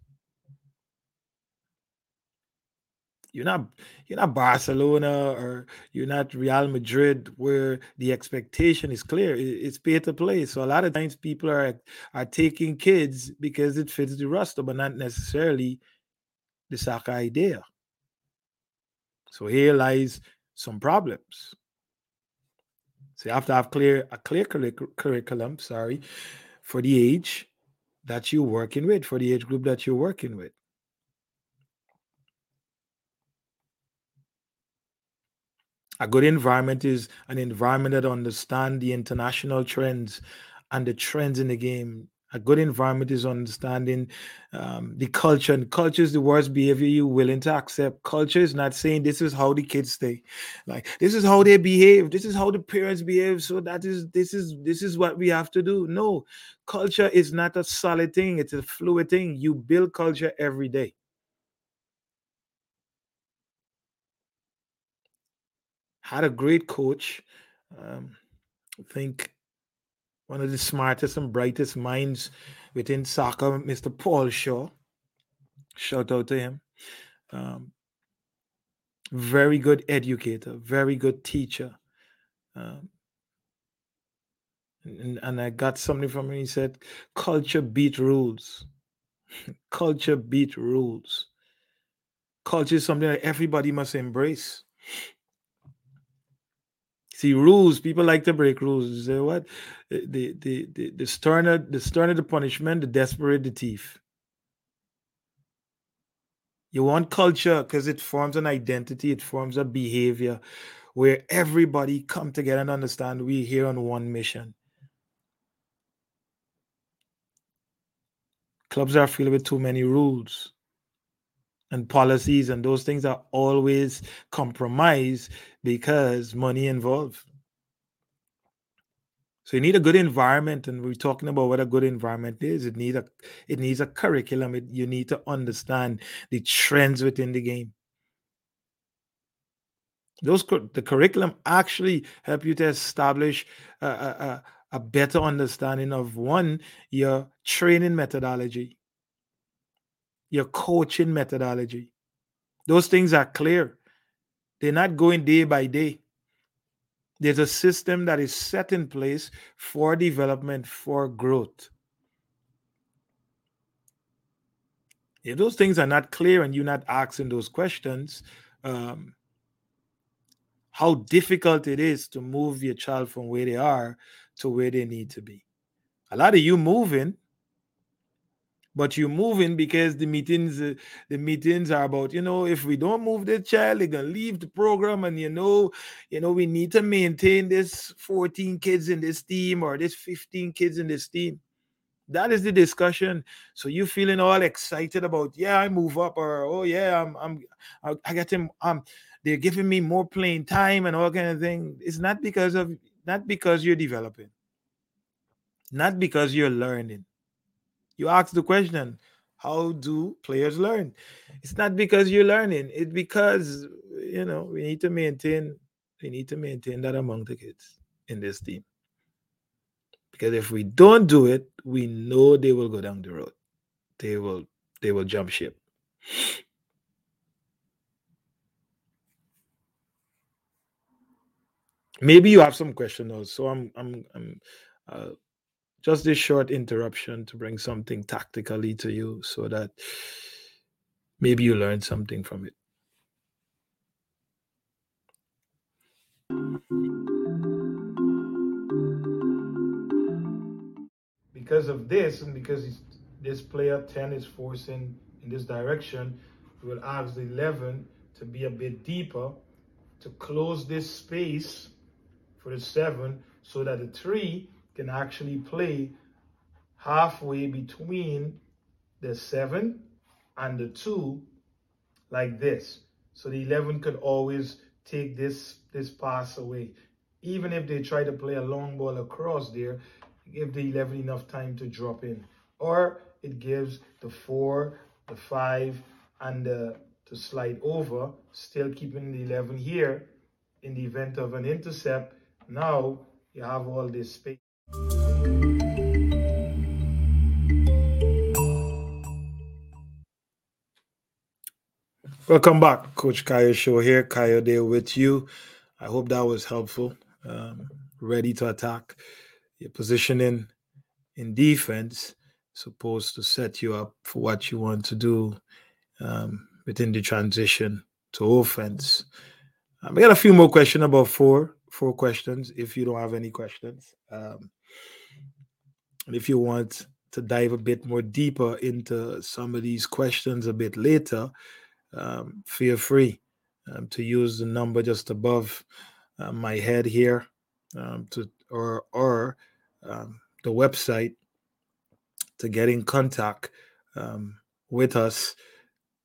S2: You're not you're not Barcelona or you're not Real Madrid where the expectation is clear. It's pay to play. So a lot of times people are are taking kids because it fits the roster, but not necessarily the soccer idea. So here lies some problems. So you have to have clear a clear curriculum, sorry, for the age that you're working with, for the age group that you're working with. A good environment is an environment that understands the international trends and the trends in the game A good environment is understanding um, the culture, and culture is the worst behavior you're willing to accept. Culture is not saying this is how the kids stay, like this is how they behave, this is how the parents behave. So that is this is this is what we have to do. No, culture is not a solid thing; it's a fluid thing. You build culture every day. Had a great coach. Um, I think one of the smartest and brightest minds within soccer, Mr. Paul Shaw. Shout out to him. Um, very good educator, very good teacher. Um, and, and I got something from him. He said, culture beat rules. culture beat rules. Culture is something that everybody must embrace. See rules. People like to break rules. You say what? The the the the sterner the sterner the punishment, the desperate the thief. You want culture because it forms an identity, it forms a behavior where everybody come together and understand we're here on one mission. Clubs are filled with too many rules and policies, and those things are always compromised because money involved. So you need a good environment, and we're talking about what a good environment is. It needs a it needs a curriculum. It, you need to understand the trends within the game. Those the curriculum actually help you to establish a, a, a better understanding of one your training methodology, your coaching methodology. Those things are clear. They're not going day by day. There's a system that is set in place for development, for growth. If those things are not clear and you're not asking those questions, um, how difficult it is to move your child from where they are to where they need to be. A lot of you moving but you're moving because the meetings uh, the meetings are about you know if we don't move the child they're gonna leave the program and you know you know we need to maintain this 14 kids in this team or this 15 kids in this team. That is the discussion. So you feeling all excited about yeah i move up or oh yeah i'm i'm i, get him um they're giving me more playing time and all kind of thing. It's not because of not because you're developing. Not because you're learning you ask the question, how do players learn? It's not because you're learning, it's because you know we need to maintain we need to maintain that among the kids in this team. Because if we don't do it, we know they will go down the road. They will they will jump ship. Maybe you have some questions So I'm I'm I'm uh, just this short interruption to bring something tactically to you so that maybe you learn something from it. Because of this, and because this player 10 is forcing in this direction, we will ask the 11 to be a bit deeper to close this space for the 7 so that the 3 can actually play halfway between the 7 and the 2 like this. So the 11 could always take this, this pass away. Even if they try to play a long ball across there, give the 11 enough time to drop in. Or it gives the 4, the 5, and the to slide over, still keeping the 11 here in the event of an intercept. Now you have all this space. Welcome back, Coach Kayo Show here. Kayo there with you. I hope that was helpful. Um, ready to attack. Your positioning in defense supposed to set you up for what you want to do um, within the transition to offense. Um, I got a few more questions about four four questions. If you don't have any questions, um, and if you want to dive a bit more deeper into some of these questions a bit later, um, feel free um, to use the number just above uh, my head here um, to or or um, the website to get in contact um, with us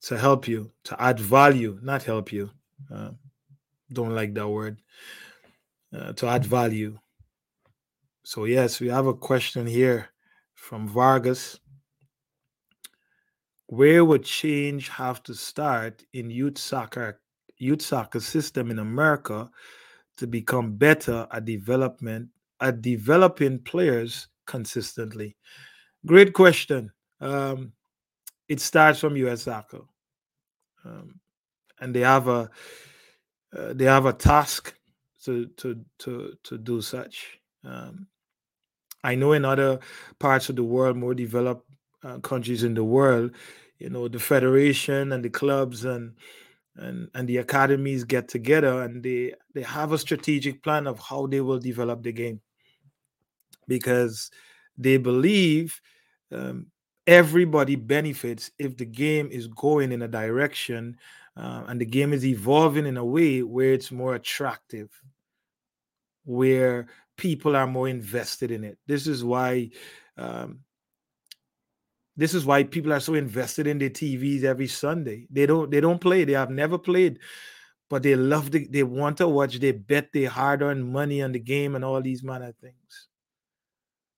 S2: to help you, to add value, not help you. Uh, don't like that word. Uh, to add value. So, yes, we have a question here from Vargas. Where would change have to start in youth soccer youth soccer system in America to become better at development at developing players consistently? Great question. Um, it starts from US Soccer, um, and they have a uh, they have a task to to to to do such. Um, I know in other parts of the world, more developed uh, countries in the world, you know, the federation and the clubs and and and the academies get together and they they have a strategic plan of how they will develop the game. Because they believe um, everybody benefits if the game is going in a direction uh, and the game is evolving in a way where it's more attractive where people are more invested in it this is why um, this is why people are so invested in their TVs every Sunday. They don't they don't play. They have never played, but they love the they want to watch. They bet their hard-earned money on the game and all these manner of things.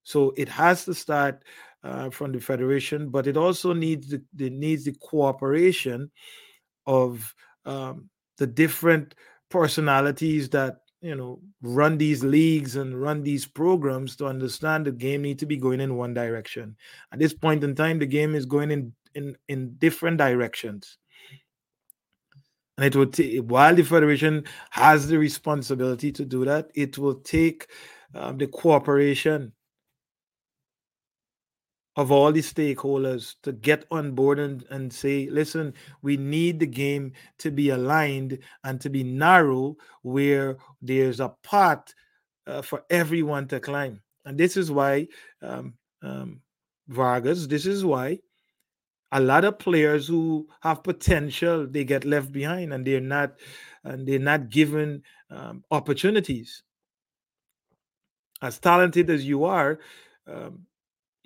S2: So it has to start uh, from the federation, but it also needs the it needs the cooperation of um, the different personalities that you know run these leagues and run these programs to understand the game need to be going in one direction. At this point in time the game is going in in in different directions. And it will take while the federation has the responsibility to do that it will take um, the cooperation of all the stakeholders to get on board and, and say, listen, we need the game to be aligned and to be narrow where there's a path uh, for everyone to climb. And this is why, um, um, Vargas, this is why a lot of players who have potential they get left behind and they're not and they're not given um, opportunities as talented as you are um,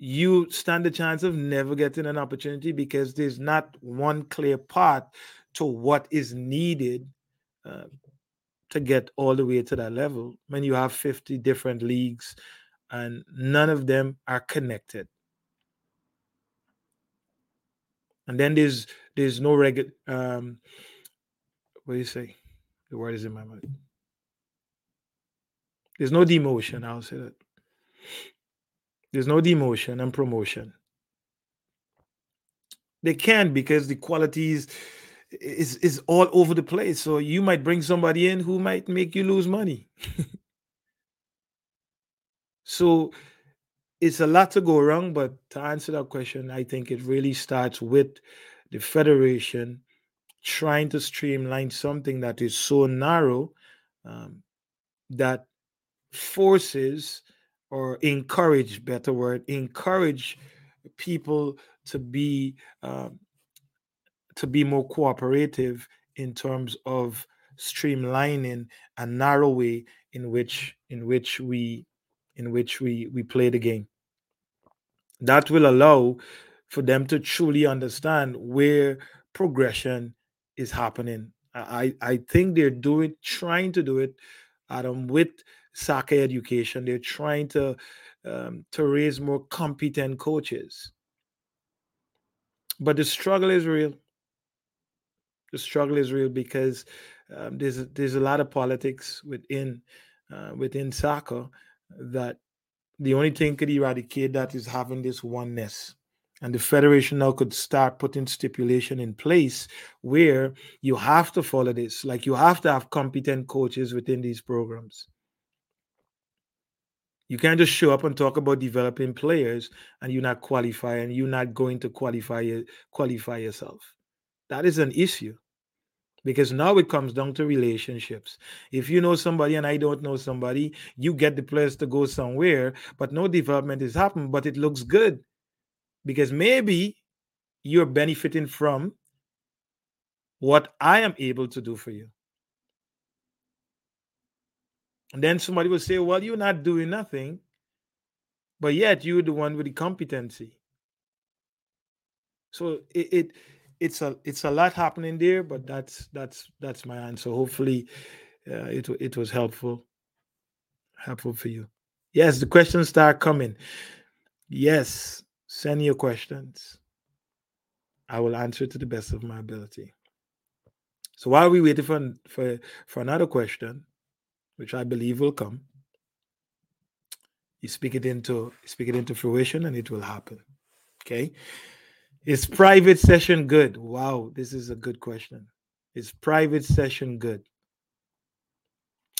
S2: you stand the chance of never getting an opportunity because there's not one clear path to what is needed uh, to get all the way to that level when you have 50 different leagues and none of them are connected. And then there's there's no regular um what do you say? The word is in my mind. There's no demotion i'll say that there's no demotion and promotion. They can because the qualities is is all over the place. So you might bring somebody in who might make you lose money. so it's a lot to go wrong, but to answer that question, I think it really starts with the federation trying to streamline something that is so narrow um, that forces or encourage better word encourage people to be um, to be more cooperative in terms of streamlining a narrow way in which in which we in which we we play the game. That will allow for them to truly understand where progression is happening. I i think they're doing trying to do it adam with soccer education. They're trying to um, to raise more competent coaches. But the struggle is real. The struggle is real because um, there's there's a lot of politics within uh, within soccer that the only thing could eradicate that is having this oneness. And the federation now could start putting stipulation in place where you have to follow this. Like you have to have competent coaches within these programs. You can't just show up and talk about developing players and you're not qualifying, and you're not going to qualify qualify yourself. That is an issue. Because now it comes down to relationships. If you know somebody and I don't know somebody, you get the players to go somewhere, but no development is happening, but it looks good. Because maybe you're benefiting from what I am able to do for you. And then somebody will say, Well, you're not doing nothing, but yet you're the one with the competency. So it, it it's a it's a lot happening there, but that's that's that's my answer. Hopefully, uh, it it was helpful helpful for you. Yes, the questions start coming. Yes, send your questions. I will answer to the best of my ability. So while we waiting for for for another question, which I believe will come, you speak it into speak it into fruition, and it will happen. Okay. Is private session good? Wow, this is a good question. Is private session good?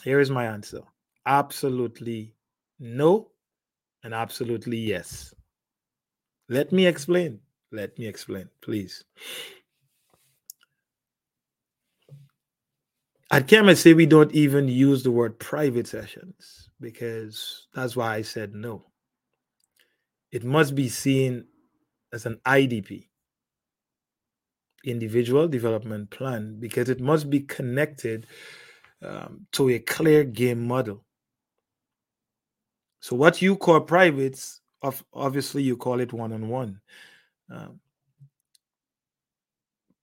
S2: Here is my answer absolutely no and absolutely yes. Let me explain. Let me explain, please. At say we don't even use the word private sessions because that's why I said no. It must be seen as an IDP, individual development plan, because it must be connected um, to a clear game model. So what you call privates, of obviously you call it one-on-one. Um,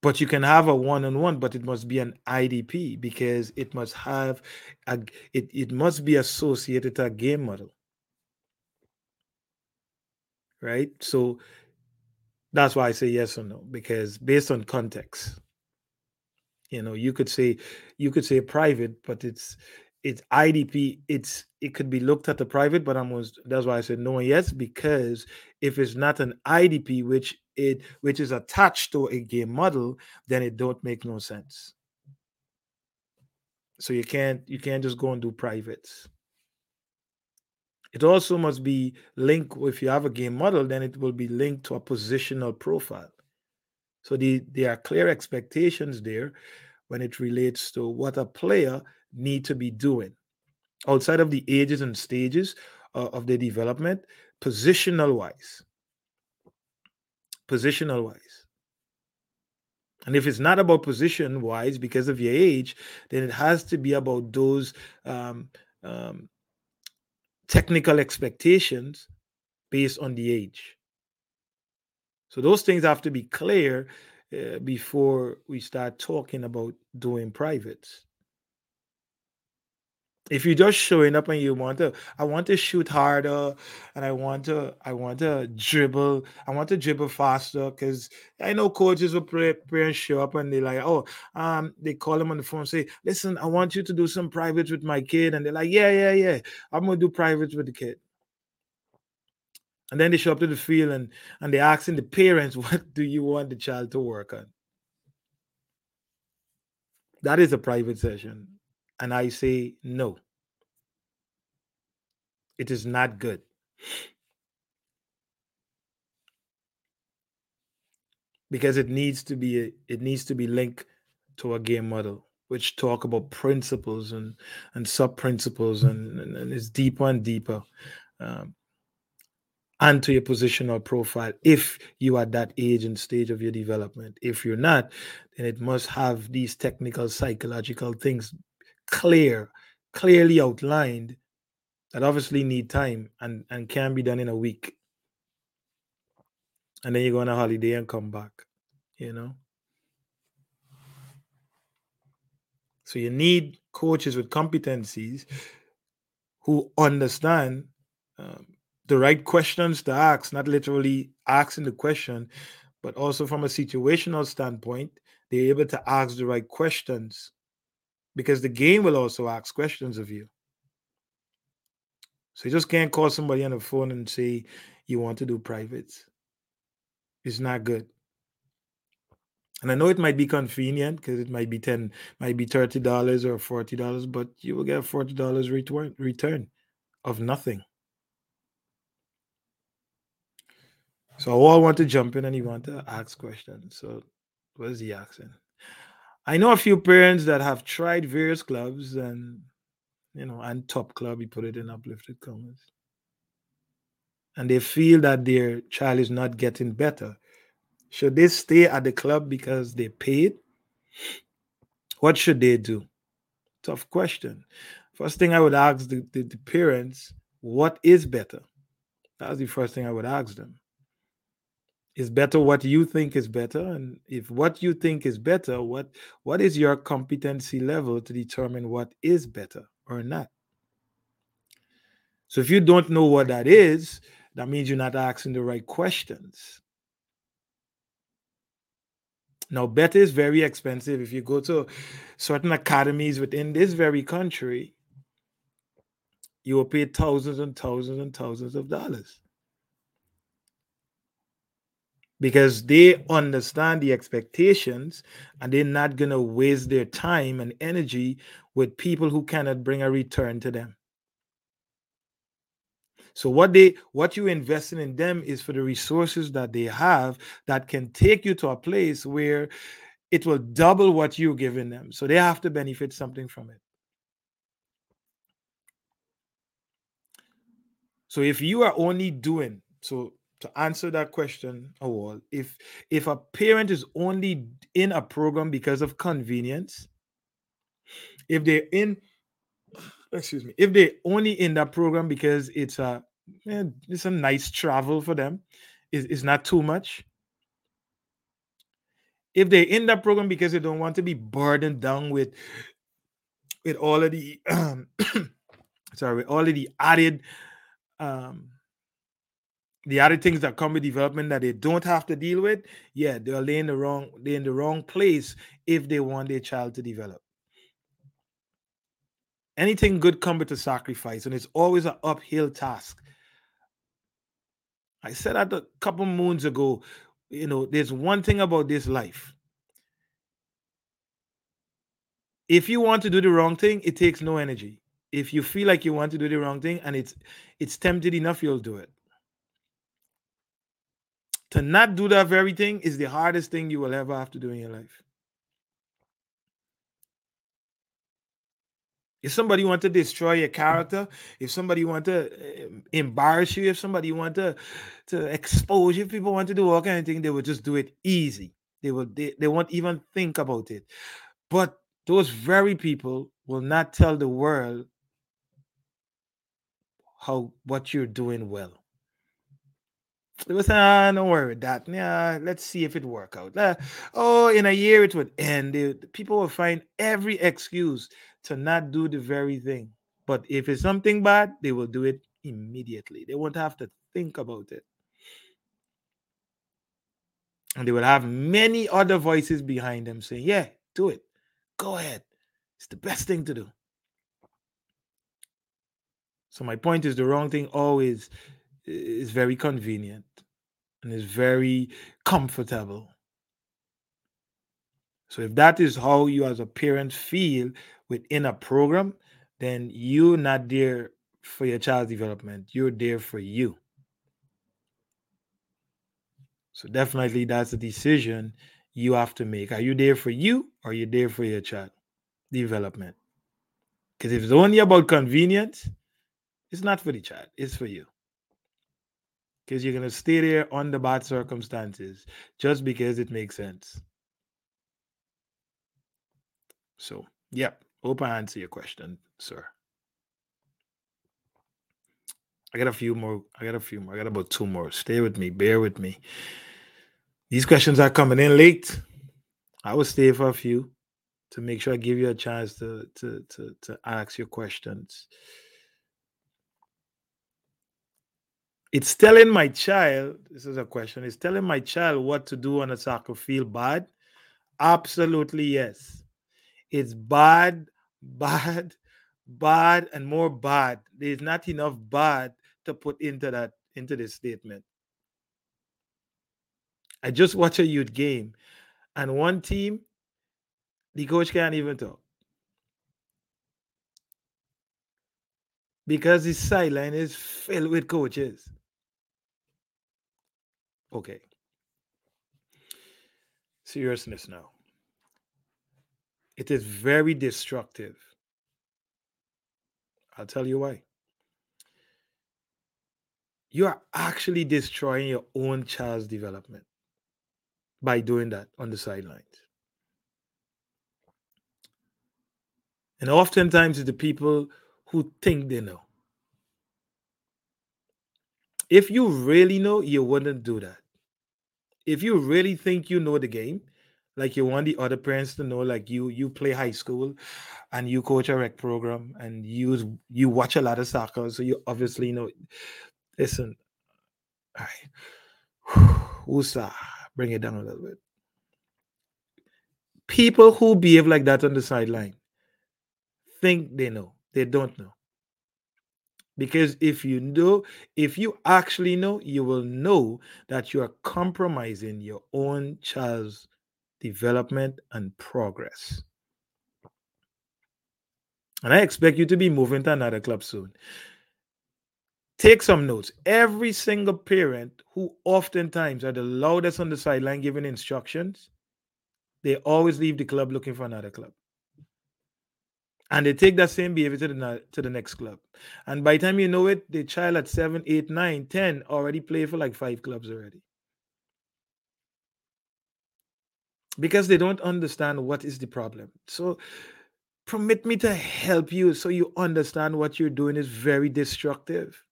S2: but you can have a one-on-one, but it must be an IDP because it must have a it, it must be associated to a game model. Right? So that's why I say yes or no, because based on context, you know, you could say you could say private, but it's it's IDP, it's it could be looked at the private, but almost that's why I said no yes, because if it's not an IDP which it which is attached to a game model, then it don't make no sense. So you can't you can't just go and do privates. It also must be linked if you have a game model, then it will be linked to a positional profile. So the, there are clear expectations there when it relates to what a player need to be doing outside of the ages and stages uh, of their development, positional wise. Positional wise. And if it's not about position wise because of your age, then it has to be about those um, um, technical expectations based on the age. So those things have to be clear uh, before we start talking about doing privates if you're just showing up and you want to i want to shoot harder and i want to i want to dribble i want to dribble faster because i know coaches will pray and show up and they're like oh um they call them on the phone say listen i want you to do some privates with my kid and they're like yeah yeah yeah i'm gonna do privates with the kid. And then they show up to the field and and they're asking the parents what do you want the child to work on? That is a private session and I say no. It is not good. Because it needs to be a, it needs to be linked to a game model, which talk about principles and and sub principles and, and, and it's deeper and deeper. Um, and to your positional profile if you are that age and stage of your development. If you're not, then it must have these technical psychological things clear, clearly outlined that obviously need time and, and can be done in a week. And then you go on a holiday and come back, you know? So you need coaches with competencies who understand um, the right questions to ask, not literally asking the question, but also from a situational standpoint, they're able to ask the right questions because the game will also ask questions of you. So you just can't call somebody on the phone and say you want to do privates. It's not good. And I know it might be convenient because it might be 10, might be $30 or $40, but you will get $40 return return of nothing. So I all want to jump in and you want to ask questions. So what is he asking? I know a few parents that have tried various clubs and you know, and top club, you put it in uplifted commas. And they feel that their child is not getting better. Should they stay at the club because they paid? What should they do? Tough question. First thing I would ask the, the, the parents, what is better? That's the first thing I would ask them. It's better what you think is better. And if what you think is better, what what is your competency level to determine what is better or not? So if you don't know what that is, that means you're not asking the right questions. Now, better is very expensive. If you go to certain academies within this very country, you will pay thousands and thousands and thousands of dollars because they understand the expectations and they're not going to waste their time and energy with people who cannot bring a return to them so what they what you investing in them is for the resources that they have that can take you to a place where it will double what you're giving them. So they have to benefit something from it. So if you are only doing so to answer that question, all if if a parent is only in a program because of convenience, if they're in excuse me, if they're only in that program because it's a it's a nice travel for them. It's, it's not too much. If they're in that program because they don't want to be burdened down with with all of the um, sorry, all of the added um the other things that come with development that they don't have to deal with, yeah, they're in the wrong, they're in the wrong place if they want their child to develop. Anything good comes with a sacrifice, and it's always an uphill task. I said that a couple moons ago. You know, there's one thing about this life. If you want to do the wrong thing, it takes no energy. If you feel like you want to do the wrong thing and it's it's tempted enough, you'll do it. To not do that very thing is the hardest thing you will ever have to do in your life. If somebody want to destroy your character, if somebody want to eh, embarrass you, if somebody want to to expose you, if people want to do all kind of thing, they will just do it easy. They will they, they won't even think about it. But those very people will not tell the world how what you're doing well. It was ah, don't worry with that. Yeah, let's see if it work out. Uh, oh, in a year it would end. people will find every excuse to not do the very thing. But if it's something bad, they will do it immediately. They won't have to think about it. And they will have many other voices behind them saying, Yeah, do it. Go ahead. It's the best thing to do. So my point is the wrong thing always is very convenient and is very comfortable. So if that is how you as a parent feel within a program, then you're not there for your child's development. You're there for you. So definitely that's a decision you have to make. Are you there for you or are you there for your child development? Because if it's only about convenience, it's not for the child, it's for you. Because you're gonna stay there under bad circumstances just because it makes sense. So, yep. Hope I answer your question, sir. I got a few more. I got a few more. I got about two more. Stay with me. Bear with me. These questions are coming in late. I will stay for a few to make sure I give you a chance to to to, to ask your questions. It's telling my child, this is a question, it's telling my child what to do on a soccer field bad. Absolutely yes. It's bad, bad, bad, and more bad. There's not enough bad to put into that into this statement. I just watched a youth game, and one team, the coach can't even talk. Because his sideline is filled with coaches. Okay. Seriousness now. It is very destructive. I'll tell you why. You are actually destroying your own child's development by doing that on the sidelines. And oftentimes, it's the people who think they know. If you really know, you wouldn't do that. if you really think you know the game, like you want the other parents to know, like you you play high school and you coach a rec program and you you watch a lot of soccer, so you obviously know. Listen, all right, Usa, bring it down a little bit. People who behave like that on the sideline think they know, they don't know. Because if you know, if you actually know, you will know that you are compromising your own child's development and progress. And I expect you to be moving to another club soon. Take some notes. Every single parent who oftentimes are the loudest on the sideline giving instructions, they always leave the club looking for another club and they take that same behavior to the to the next club. And by the time you know it the child at 7 8 9 10 already play for like five clubs already. Because they don't understand what is the problem. So permit me to help you so you understand what you're doing is very destructive.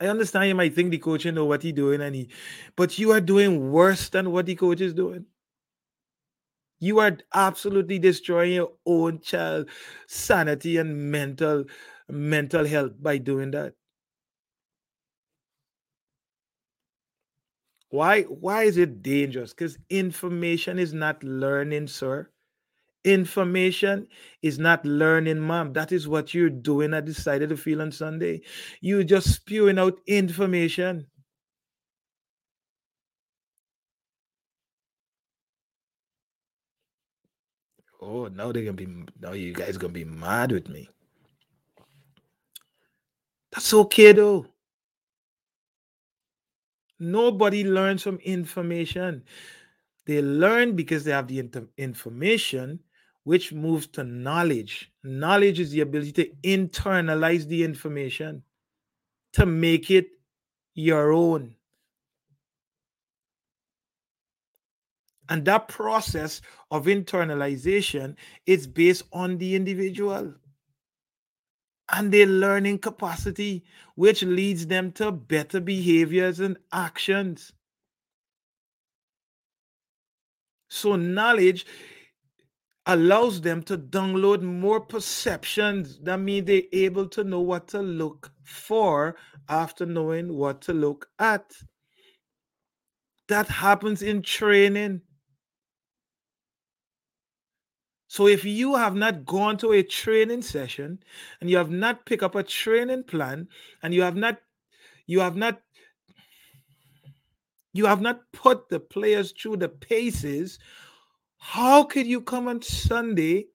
S2: I understand you might think the coach know what he's doing and he but you are doing worse than what the coach is doing. You are absolutely destroying your own child sanity and mental mental health by doing that. Why why is it dangerous? Because information is not learning, sir. Information is not learning, mom. That is what you're doing I decided to feel on Sunday. You're just spewing out information. Oh, now they're gonna be now you guys gonna be mad with me. That's okay though. Nobody learns from information. They learn because they have the inter- information, which moves to knowledge. Knowledge is the ability to internalize the information, to make it your own. And that process of internalization is based on the individual and their learning capacity, which leads them to better behaviors and actions. So, knowledge allows them to download more perceptions. That means they're able to know what to look for after knowing what to look at. That happens in training. So if you have not gone to a training session and you have not picked up a training plan and you have not you have not you have not put the players through the paces, how could you come on Sunday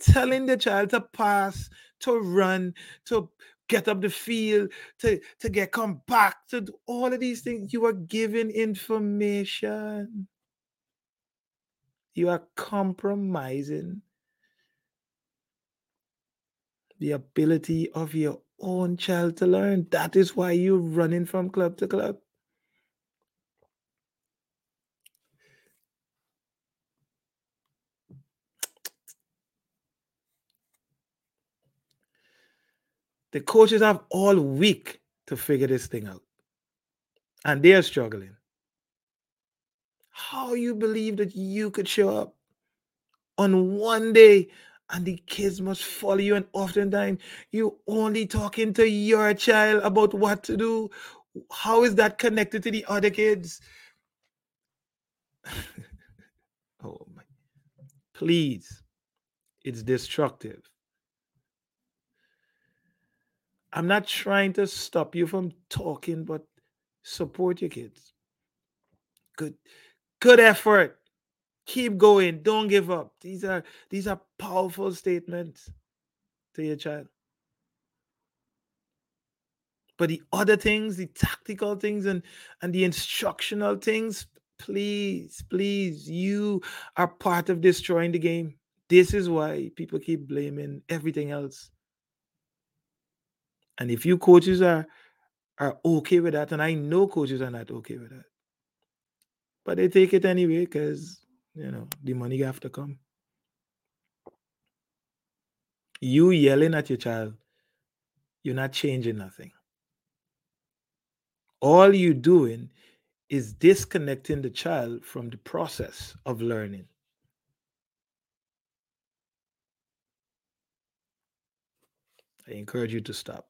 S2: telling the child to pass, to run, to get up the field, to, to get come back, to do all of these things? You are giving information. You are compromising the ability of your own child to learn. That is why you're running from club to club. The coaches have all week to figure this thing out. And they are struggling. How you believe that you could show up on one day and the kids must follow you and oftentimes you only talking to your child about what to do. How is that connected to the other kids? Oh my please it's destructive. I'm not trying to stop you from talking but support your kids. Good good effort keep going. Don't give up. These are these are powerful statements to your child. But the other things the tactical things and and the instructional things please please you are part of destroying the game. This is why people keep blaming everything else. And if you coaches are are okay with that and i know coaches are not okay with that but they take it anyway because you know, the money have to come. You yelling at your child, you're not changing nothing. All you're doing is disconnecting the child from the process of learning. I encourage you to stop.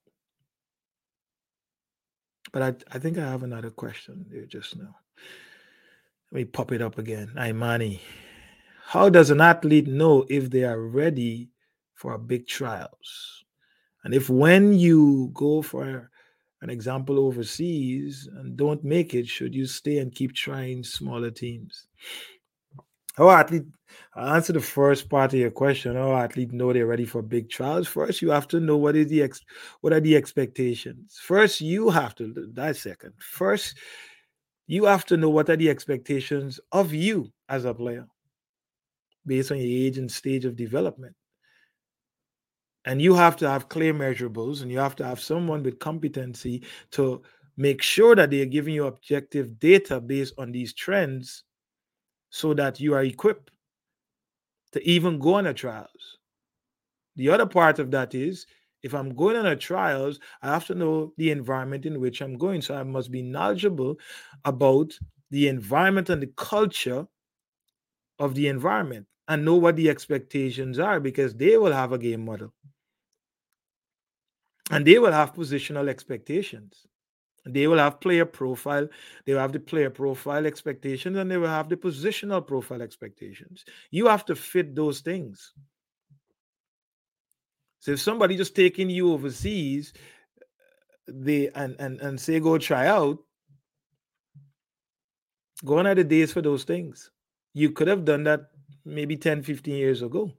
S2: But I, I think I have another question there just now. Let me pop it up again. Imani. How does an athlete know if they are ready for big trials? And if when you go for an example overseas and don't make it, should you stay and keep trying smaller teams? How athlete I'll answer the first part of your question. How athlete know they're ready for big trials? First, you have to know what is the ex, what are the expectations. First, you have to that second. First, you have to know what are the expectations of you as a player based on your age and stage of development. And you have to have clear measurables and you have to have someone with competency to make sure that they are giving you objective data based on these trends so that you are equipped to even go on a trials. The other part of that is if I'm going on a trials, I have to know the environment in which I'm going. So I must be knowledgeable about the environment and the culture of the environment and know what the expectations are because they will have a game model and they will have positional expectations. They will have player profile, they will have the player profile expectations, and they will have the positional profile expectations. You have to fit those things. So if somebody just taking you overseas, they and and and say go try out, gone are the days for those things. You could have done that maybe 10, 15 years ago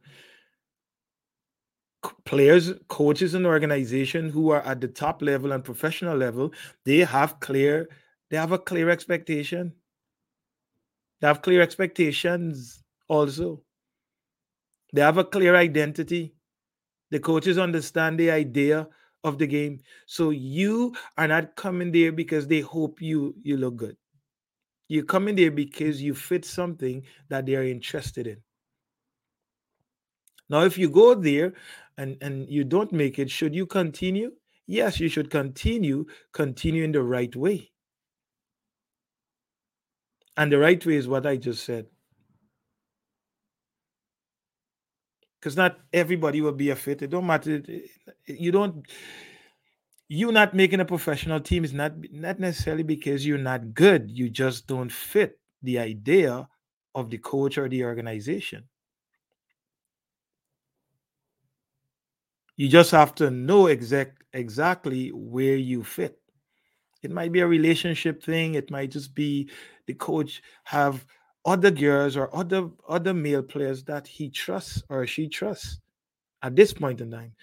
S2: players, coaches, and organization who are at the top level and professional level, they have clear, they have a clear expectation. They have clear expectations also. They have a clear identity. The coaches understand the idea of the game. So you are not coming there because they hope you you look good. You come in there because you fit something that they are interested in. Now, if you go there and, and you don't make it, should you continue? Yes, you should continue, continue in the right way. And the right way is what I just said. Because not everybody will be a fit. It don't matter. You don't you not making a professional team is not not necessarily because you're not good. You just don't fit the idea of the coach or the organization. You just have to know exact exactly where you fit. It might be a relationship thing. It might just be the coach have other girls or other other male players that he trusts or she trusts at this point in time.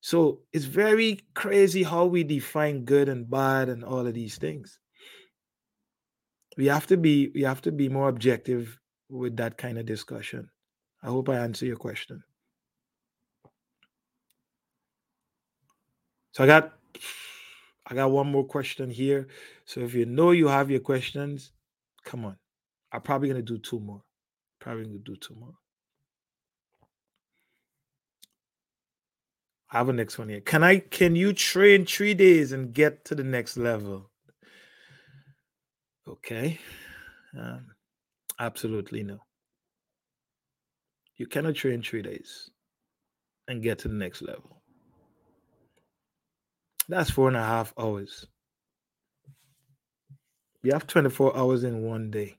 S2: So it's very crazy how we define good and bad and all of these things. We have to be we have to be more objective with that kind of discussion. I hope I answer your question. So I got I got one more question here. So if you know you have your questions, come on. I'm probably gonna do two more. Probably gonna do two more. I have a next one here. Can I can you train three days and get to the next level? Okay. Um, absolutely no. You cannot train three days and get to the next level. That's four and a half hours. You have 24 hours in one day.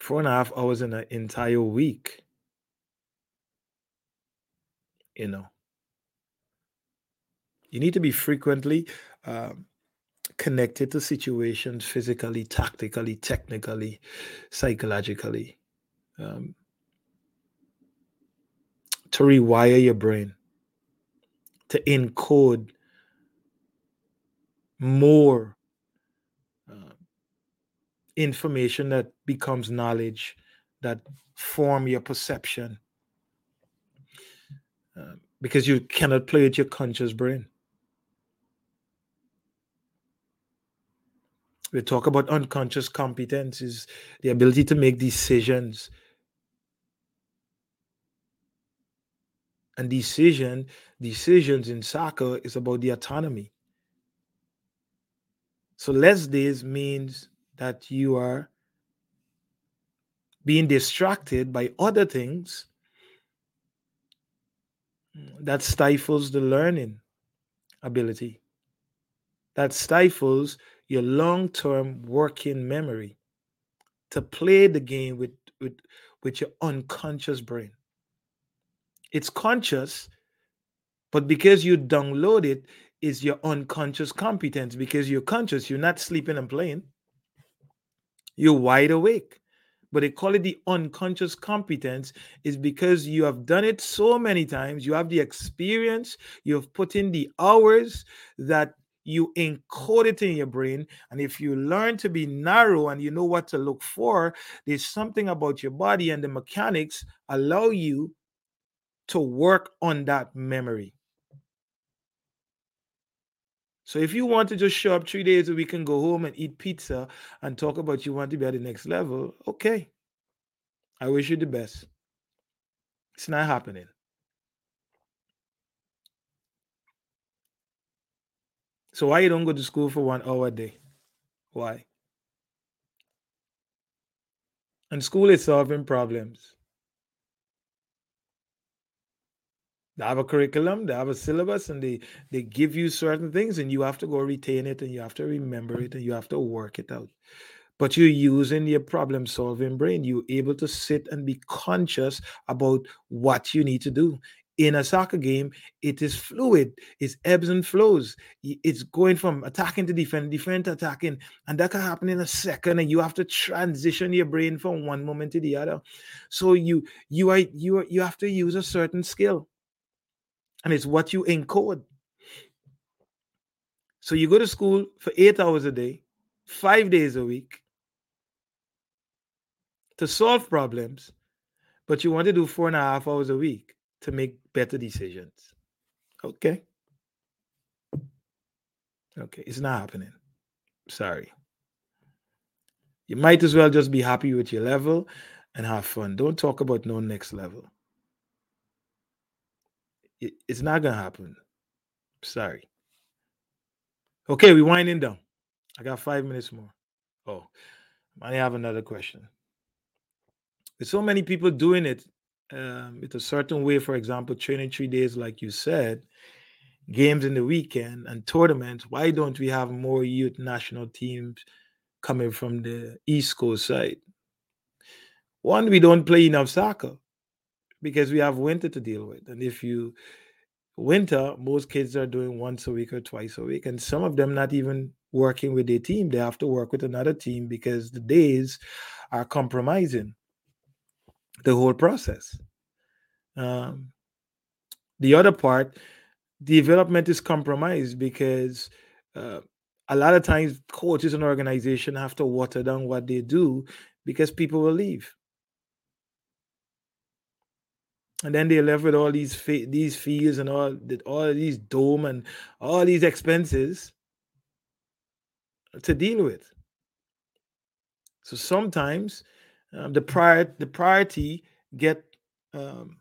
S2: Four and a half hours in an entire week. You know, you need to be frequently um, connected to situations physically, tactically, technically, psychologically um, to rewire your brain to encode more information that becomes knowledge that form your perception. Uh, because you cannot play with your conscious brain. We talk about unconscious competence is the ability to make decisions. And decision decisions in soccer is about the autonomy. So less days means that you are being distracted by other things that stifles the learning ability, that stifles your long term working memory to play the game with, with, with your unconscious brain. It's conscious, but because you download it, is your unconscious competence. Because you're conscious, you're not sleeping and playing. You're wide awake. But they call it the unconscious competence is because you have done it so many times you have the experience you have put in the hours that you encode it in your brain. And if you learn to be narrow and you know what to look for there's something about your body and the mechanics allow you to work on that memory so if you want to just show up three days a week and go home and eat pizza and talk about you want to be at the next level, okay. I wish you the best. It's not happening. So why you don't go to school for one hour a day? Why? And school is solving problems. They have a curriculum, they have a syllabus, and they they give you certain things, and you have to go retain it, and you have to remember it, and you have to work it out. But you're using your problem solving brain. You're able to sit and be conscious about what you need to do. In a soccer game, it is fluid, it's ebbs and flows. It's going from attacking to defend, defend to attacking, and that can happen in a second. And you have to transition your brain from one moment to the other. So you you are you are, you have to use a certain skill and it's what you encode. So you go to school for eight hours a day, five days a week to solve problems, but you want to do four and a half hours a week to make better decisions. Okay. Okay, it's not happening. Sorry. You might as well just be happy with your level and have fun. Don't talk about no next level. It, it's not gonna happen. Sorry. Okay, we winding down. I got five minutes more. Oh, I have another question. With so many people doing it um, with a certain way, for example, training three days, like you said, games in the weekend and tournaments, why don't we have more youth national teams coming from the East Coast side? One, we don't play enough soccer because we have winter to deal with. And if you winter, most kids are doing once a week or twice a week, and some of them not even working with their team. They have to work with another team because the days are compromising the whole process. Um, the other part, development is compromised because uh, a lot of times coaches and organization have to water down what they do because people will leave and then they left with all these these fees and all all these dome and all these expenses to deal with. So sometimes um, the prior the priority get um,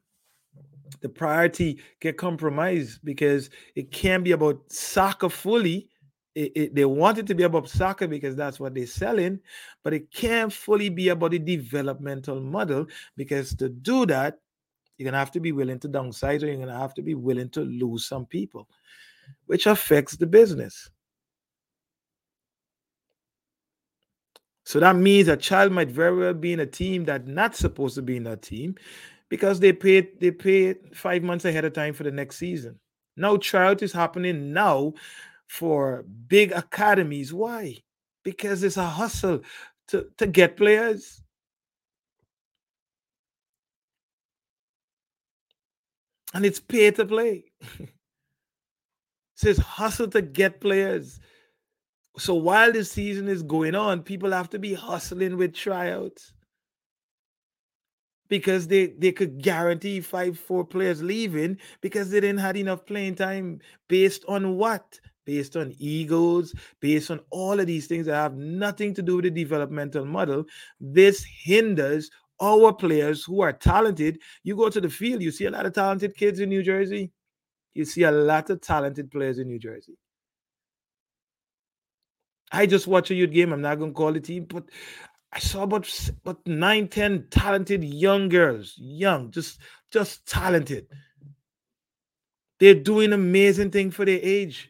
S2: the priority get compromised because it can't be about soccer fully. It, it, they want it to be about soccer because that's what they're selling, but it can't fully be about the developmental model because to do that, you're going to have to be willing to downsize or you're going to have to be willing to lose some people, which affects the business. So that means a child might very well be in a team that's not supposed to be in that team because they paid they paid five months ahead of time for the next season. Now tryout is happening now for big academies. Why? Because it's a hustle to, to get players. And it's pay to play. says hustle to get players. So while the season is going on, people have to be hustling with tryouts because they they could guarantee five four players leaving because they didn't had enough playing time based on what based on egos based on all of these things that have nothing to do with the developmental model this hinders our players who are talented. You go to the field, you see a lot of talented kids in New Jersey. You see a lot of talented players in New Jersey. I just watch a youth game. I'm not gonna call the team, but I saw about about nine, ten talented young girls, young, just just talented. They're doing amazing thing for their age.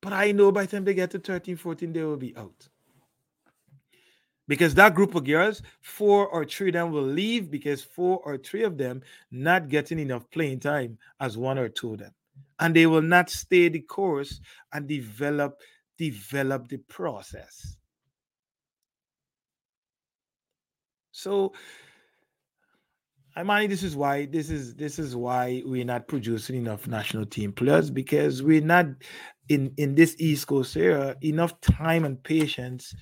S2: But I know by the time they get to 13, 14, they will be out. Because that group of girls, four or three of them will leave because four or three of them not getting enough playing time as one or two of them. And they will not stay the course and develop develop the process. So I Imani, this is why this is this is why we're not producing enough national team players because we're not in in this East Coast area enough time and patience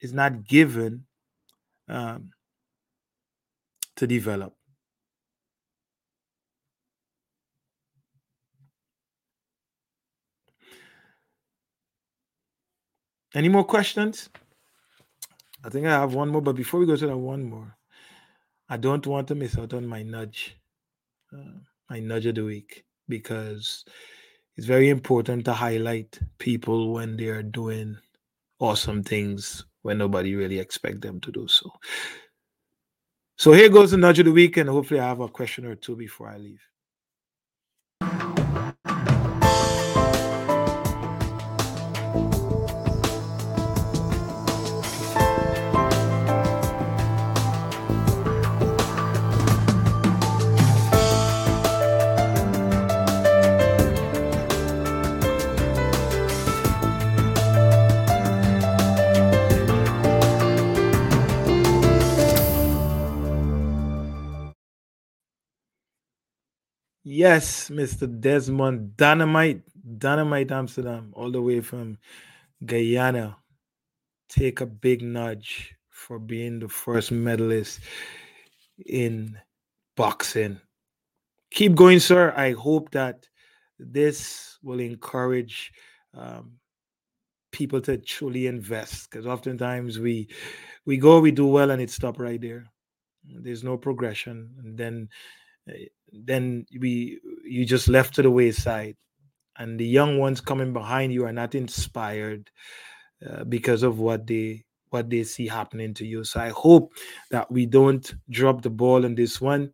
S2: is not given um, to develop. Any more questions? I think I have one more, but before we go to that one more, I don't want to miss out on my nudge, uh, my nudge of the week, because it's very important to highlight people when they are doing awesome things when nobody really expect them to do so. So here goes the nudge of the week, and hopefully I have a question or two before I leave. Yes, Mr. Desmond Dynamite, Dynamite Amsterdam, all the way from Guyana. Take a big nudge for being the first medalist in boxing. Keep going, sir. I hope that this will encourage um, people to truly invest because oftentimes we we go, we do well, and it stop right there. There's no progression, and then then we you just left to the wayside. And the young ones coming behind you are not inspired uh, because of what they what they see happening to you. So i hope that we don't drop the ball in this one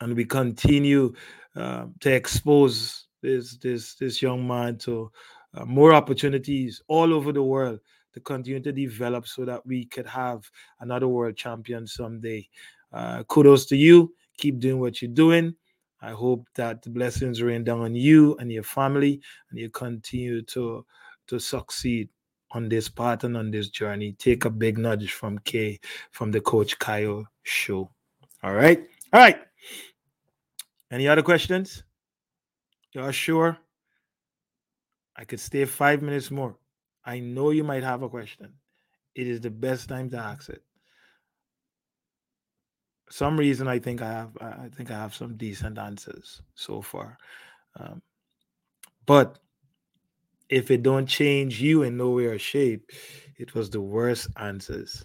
S2: and we continue uh, to expose this this this young man to uh, more opportunities all over the world to continue to develop so that we could have another world champion someday. Uh, kudos to you Keep doing what you're doing. I hope that the blessings rain down on you and your family, and you continue to to succeed on this path and on this journey. Take a big nudge from K from the Coach Kayo show. All right. All right. Any other questions? Y'all sure? I could stay five minutes more. I know you might have a question. It is the best time to ask it some reason I think I have I think I have some decent answers so far. Um, but if it don't change you in no way or shape, it was the worst answers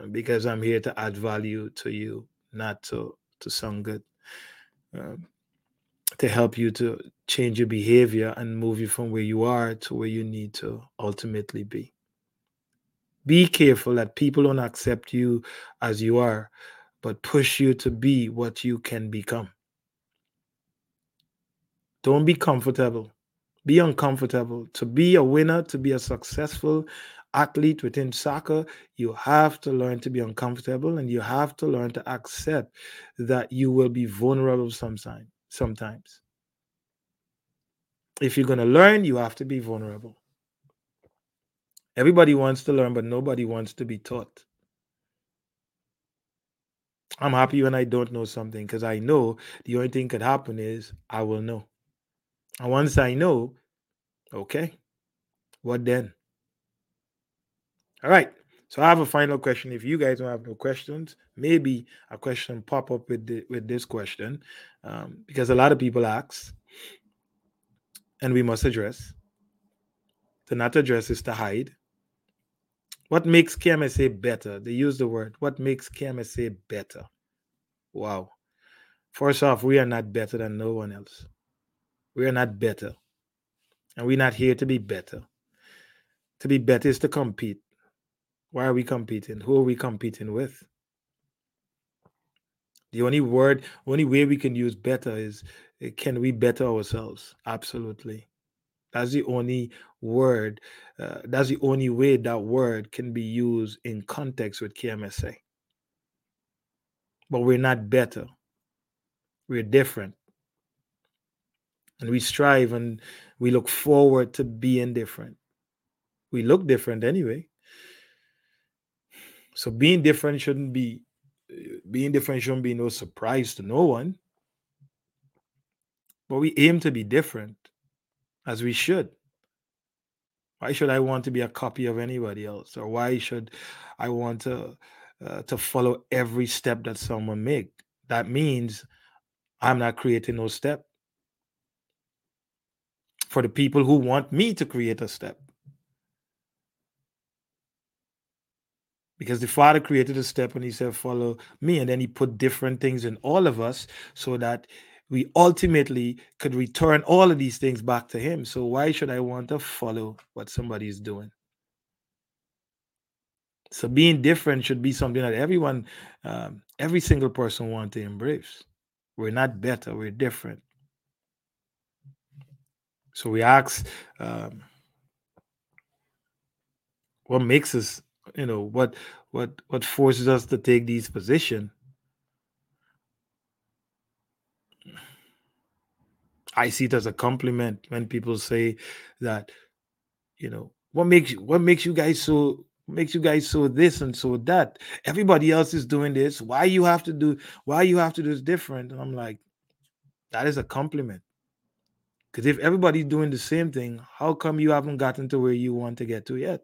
S2: uh, because I'm here to add value to you, not to to sound good. Um, to help you to change your behavior and move you from where you are to where you need to ultimately be. Be careful that people don't accept you as you are but push you to be what you can become. Don't be comfortable. Be uncomfortable. To be a winner, to be a successful athlete within soccer, you have to learn to be uncomfortable and you have to learn to accept that you will be vulnerable sometimes. Sometimes. If you're going to learn, you have to be vulnerable. Everybody wants to learn, but nobody wants to be taught. I'm happy when I don't know something because I know the only thing could happen is I will know. And once I know, okay, what then? All right. So I have a final question. If you guys don't have no questions, maybe a question pop up with the, with this question, um, because a lot of people ask, and we must address. To not address is to hide. What makes KMSA better? They use the word. What makes KMSA better? Wow. First off, we are not better than no one else. We are not better. And we're not here to be better. To be better is to compete. Why are we competing? Who are we competing with? The only word, only way we can use better is eh, can we better ourselves? Absolutely. That's the only word, uh, that's the only way that word can be used in context with KMSA. But we're not better, we're different. And we strive and we look forward to being different. We look different anyway. So being different shouldn't be being different shouldn't be no surprise to no one. But we aim to be different as we should. Why should I want to be a copy of anybody else? Or why should I want to uh, to follow every step that someone make? That means I'm not creating no step for the people who want me to create a step. because the father created a step and he said follow me and then he put different things in all of us so that we ultimately could return all of these things back to him. So why should i want to follow what somebody is doing? So being different should be something that everyone um, every single person want to embrace. We're not better we're different. So we ask um, what makes us you know what what what forces us to take these position i see it as a compliment when people say that you know what makes you what makes you guys so makes you guys so this and so that? Everybody else is doing this. Why you have to do why you have to do this different? And i'm like that is a compliment. Because if everybody's doing the same thing how come you haven't gotten to where you want to get to yet?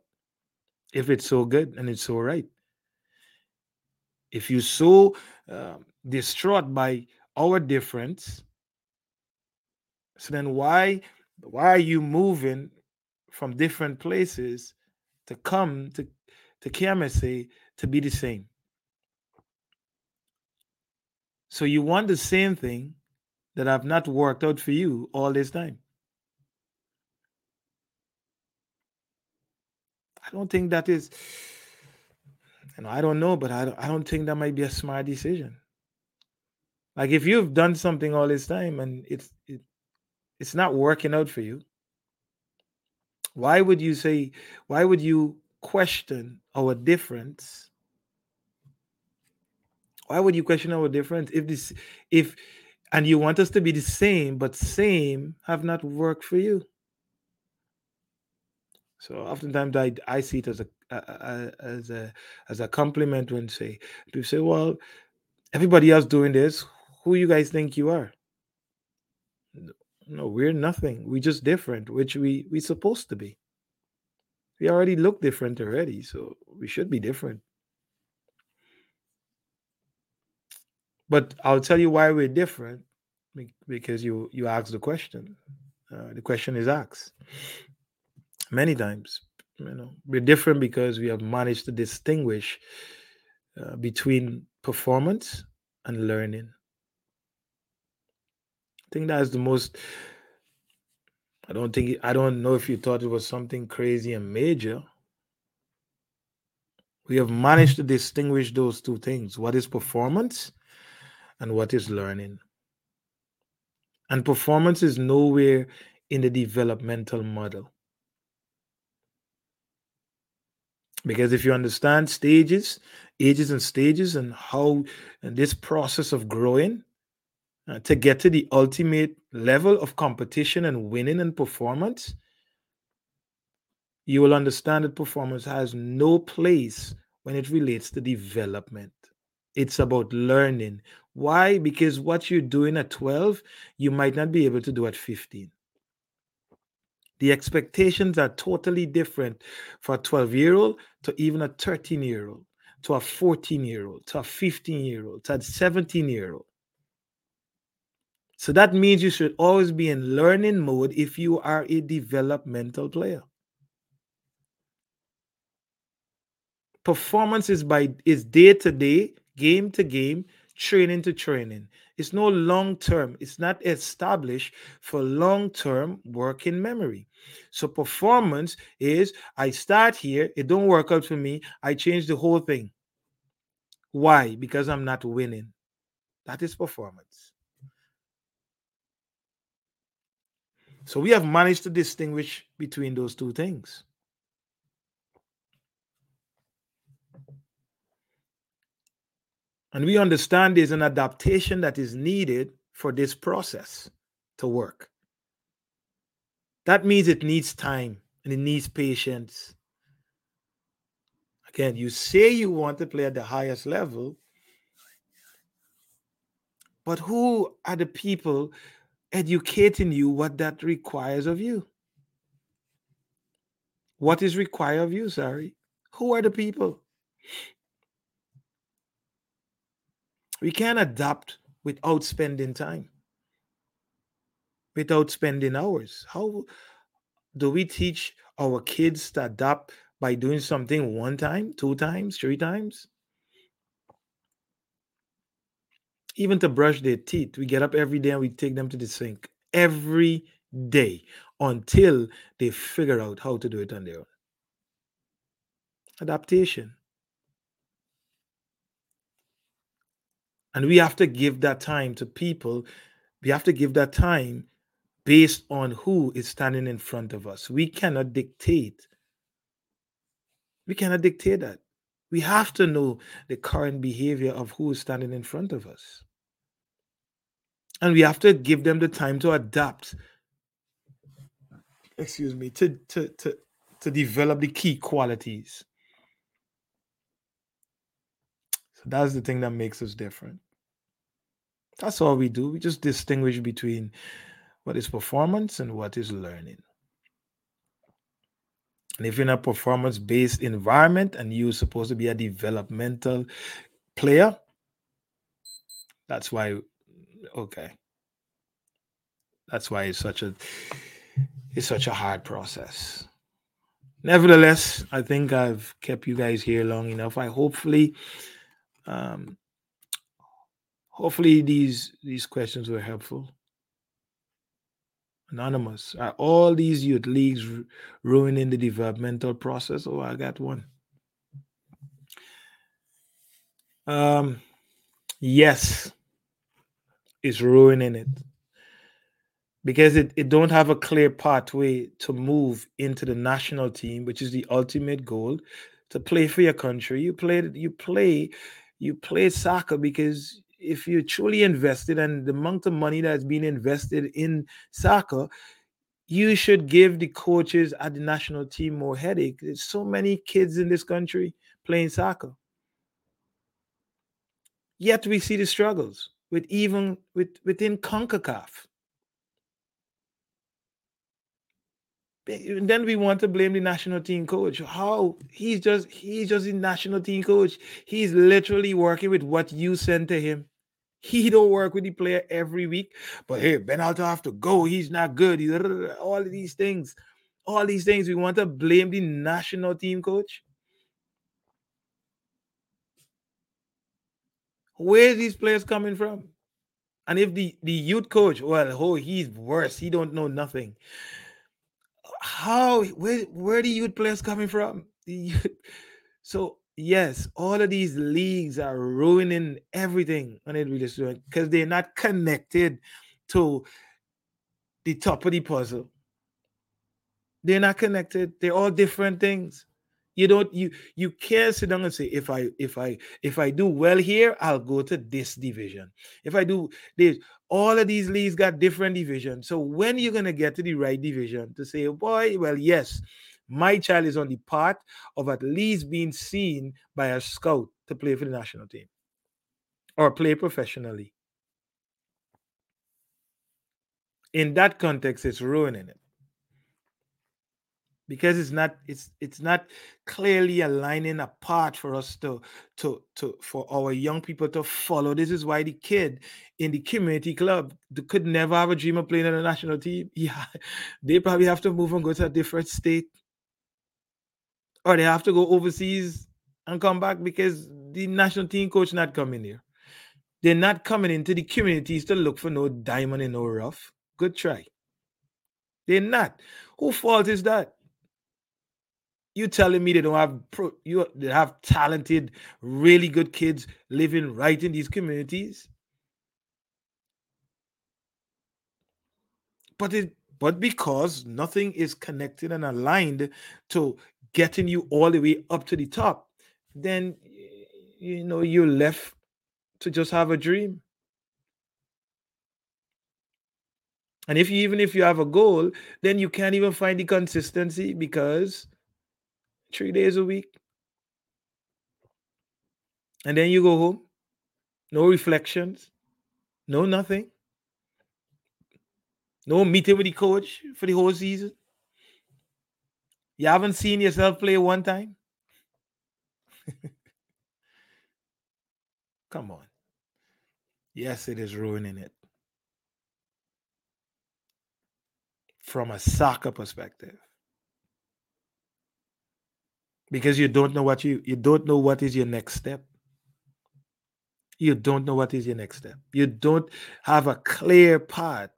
S2: If it's so good and it's so right. If you're so uh, distraught by our difference, so then why why are you moving from different places to come to to KMSA to be the same? So you want the same thing that have not worked out for you all this time. I don't think that is, know, I don't know, but I don't, I don't think that might be a smart decision. Like if you've done something all this time and it's it, it's not working out for you, why would you say? Why would you question our difference? Why would you question our difference if this if and you want us to be the same, but same have not worked for you? So oftentimes I, I see it as a, a, a as a as a compliment when say people say, well, everybody else doing this. Who you guys think you are? No, we're nothing. We're just different, which we we supposed to be. We already look different already, so we should be different. But I'll tell you why we're different because you you asked the question. Uh, the question is asked many times you know we're different because we have managed to distinguish uh, between performance and learning think that's the most i don't think i don't know if you thought it was something crazy and major. We have managed to distinguish those two things what is performance and what is learning. And performance is nowhere in the developmental model. Because if you understand stages ages and stages and how and this process of growing uh, to get to the ultimate level of competition and winning and performance you will understand that performance has no place when it relates to development. It's about learning. Why? Because what you're doing at 12 you might not be able to do at 15 the expectations are totally different for a 12 year old to even a 13 year old, to a 14 year old, to a 15 year old, to a 17 year old. So that means you should always be in learning mode if you are a developmental player. Performance is by is day to day, game to game, training to training. It's no long term. It's not established for long term working memory. So performance is I start here, it don't work out for me, I change the whole thing. Why? Because I'm not winning. That is performance. So we have managed to distinguish between those two things. And we understand there's an adaptation that is needed for this process to work. That means it needs time and it needs patience. Again, you say you want to play at the highest level, but who are the people educating you what that requires of you? What is required of you, sorry? Who are the people? We can't adapt without spending time, without spending hours. How do we teach our kids to adapt by doing something one time, two times, three times? Even to brush their teeth, we get up every day and we take them to the sink every day until they figure out how to do it on their own. Adaptation. And we have to give that time to people. We have to give that time based on who is standing in front of us. We cannot dictate. We cannot dictate that. We have to know the current behavior of who is standing in front of us. And we have to give them the time to adapt. Excuse me, to to to, to develop the key qualities. So that's the thing that makes us different. That's all we do. We just distinguish between what is performance and what is learning. If you're in a performance based environment and you're supposed to be a developmental player, that's why, okay. That's why it's such a it's such a hard process. Nevertheless, I think I've kept you guys here long enough. I hopefully um hopefully these these questions were helpful anonymous. Are all these youth leagues ruining the developmental process? Oh i got one. Um yes it's ruining it. Because it, it don't have a clear pathway to move into the national team which is the ultimate goal. To play for your country you play you play you play soccer because if you're truly invested and the amount of money that's being invested in soccer, you should give the coaches at the national team more headache. There's so many kids in this country playing soccer. Yet we see the struggles with even with within CONCACAF. And then we want to blame the national team coach. How he's just he's just the national team coach. He's literally working with what you send to him. He don't work with the player every week. But hey, Berhalter have to go. He's not good. He's, all of these things. All these things. We want to blame the national team coach. Where these players coming from? And if the, the youth coach, well, oh, he's worse. He don't know nothing. How where where the youth players coming from? so yes, all of these leagues are ruining everything on it really because they're not connected to the top of the puzzle. They're not connected. They're all different things. You don't you you can't sit down and say if I if I if I do well here, I'll go to this division. If I do this, all of these leagues got different divisions. So when you're gonna get to the right division to say, boy, well, yes, my child is on the path of at least being seen by a scout to play for the national team or play professionally. In that context, it's ruining it. Because it's not it's it's not clearly aligning a path for us to to to for our young people to follow. This is why the kid in the community club could never have a dream of playing in a national team. Yeah they probably have to move and go to a different state or they have to go overseas and come back because the national team coach not coming here. They're not coming into the communities to look for no diamond in no rough. Good try. They're not. Who fault is that? You telling me they don't have pro, you they have talented, really good kids living right in these communities? But it but because nothing is connected and aligned to getting you all the way up to the top, then you know you're left to just have a dream. And if you even if you have a goal, then you can't even find the consistency because three days a week. And then you go home. No reflections. No nothing. No meeting with the coach for the whole season. You haven't seen yourself play one time. Come on. Yes, it is ruining it. From a soccer perspective. Because you don't know what you you don't know what is your next step. You don't know what is your next step. You don't have a clear path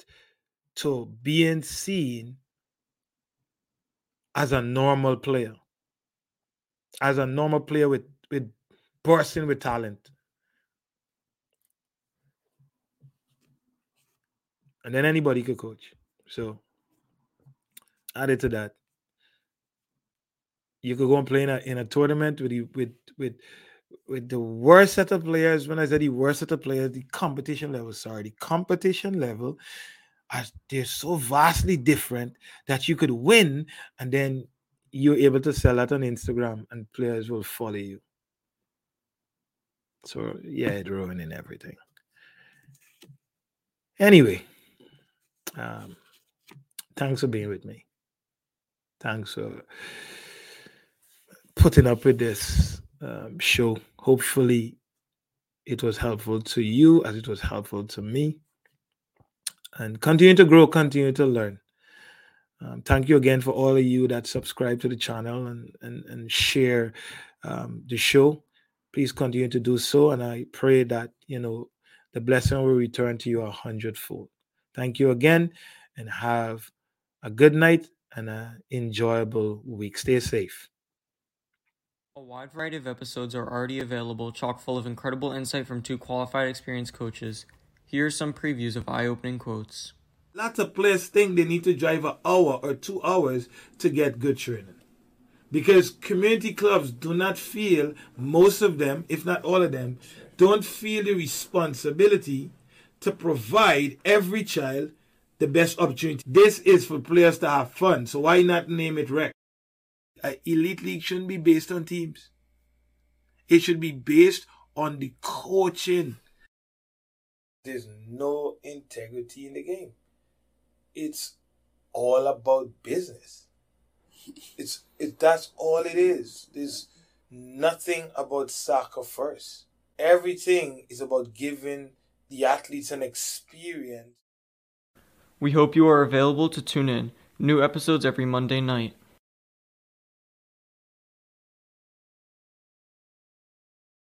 S2: to being seen as a normal player, as a normal player with, with bursting with talent. And then anybody could coach. So added to that, you could go and play in a in a tournament with you with with with the worst set of players. When I said the worst set of players, the competition level, sorry, the competition level are they're so vastly different that you could win and then you're able to sell that on Instagram and players will follow you. So yeah, it's ruining everything. Anyway, um, thanks for being with me. Thanks for putting up with this um, show. Hopefully, it was helpful to you as it was helpful to me and continue to grow, continue to learn. Um, thank you again for all of you that subscribe to the channel and and, and share um, the show. Please continue to do so, and I pray that you know the blessing will return to you a hundredfold. Thank you again, and have a good night and an enjoyable week. Stay safe.
S5: A wide variety of episodes are already available, chock full of incredible insight from two qualified, experienced coaches. Here are some previews of eye opening quotes.
S2: Lots of players think they need to drive an hour or two hours to get good training. Because community clubs do not feel, most of them, if not all of them, don't feel the responsibility to provide every child the best opportunity. This is for players to have fun, so why not name it rec? Elite league shouldn't be based on teams. It should be based on the coaching there's no integrity in the game. It's all about business. It's it that's all it is. There's nothing about soccer first. Everything is about giving the athletes an experience.
S5: We hope you are available to tune in. New episodes every Monday night.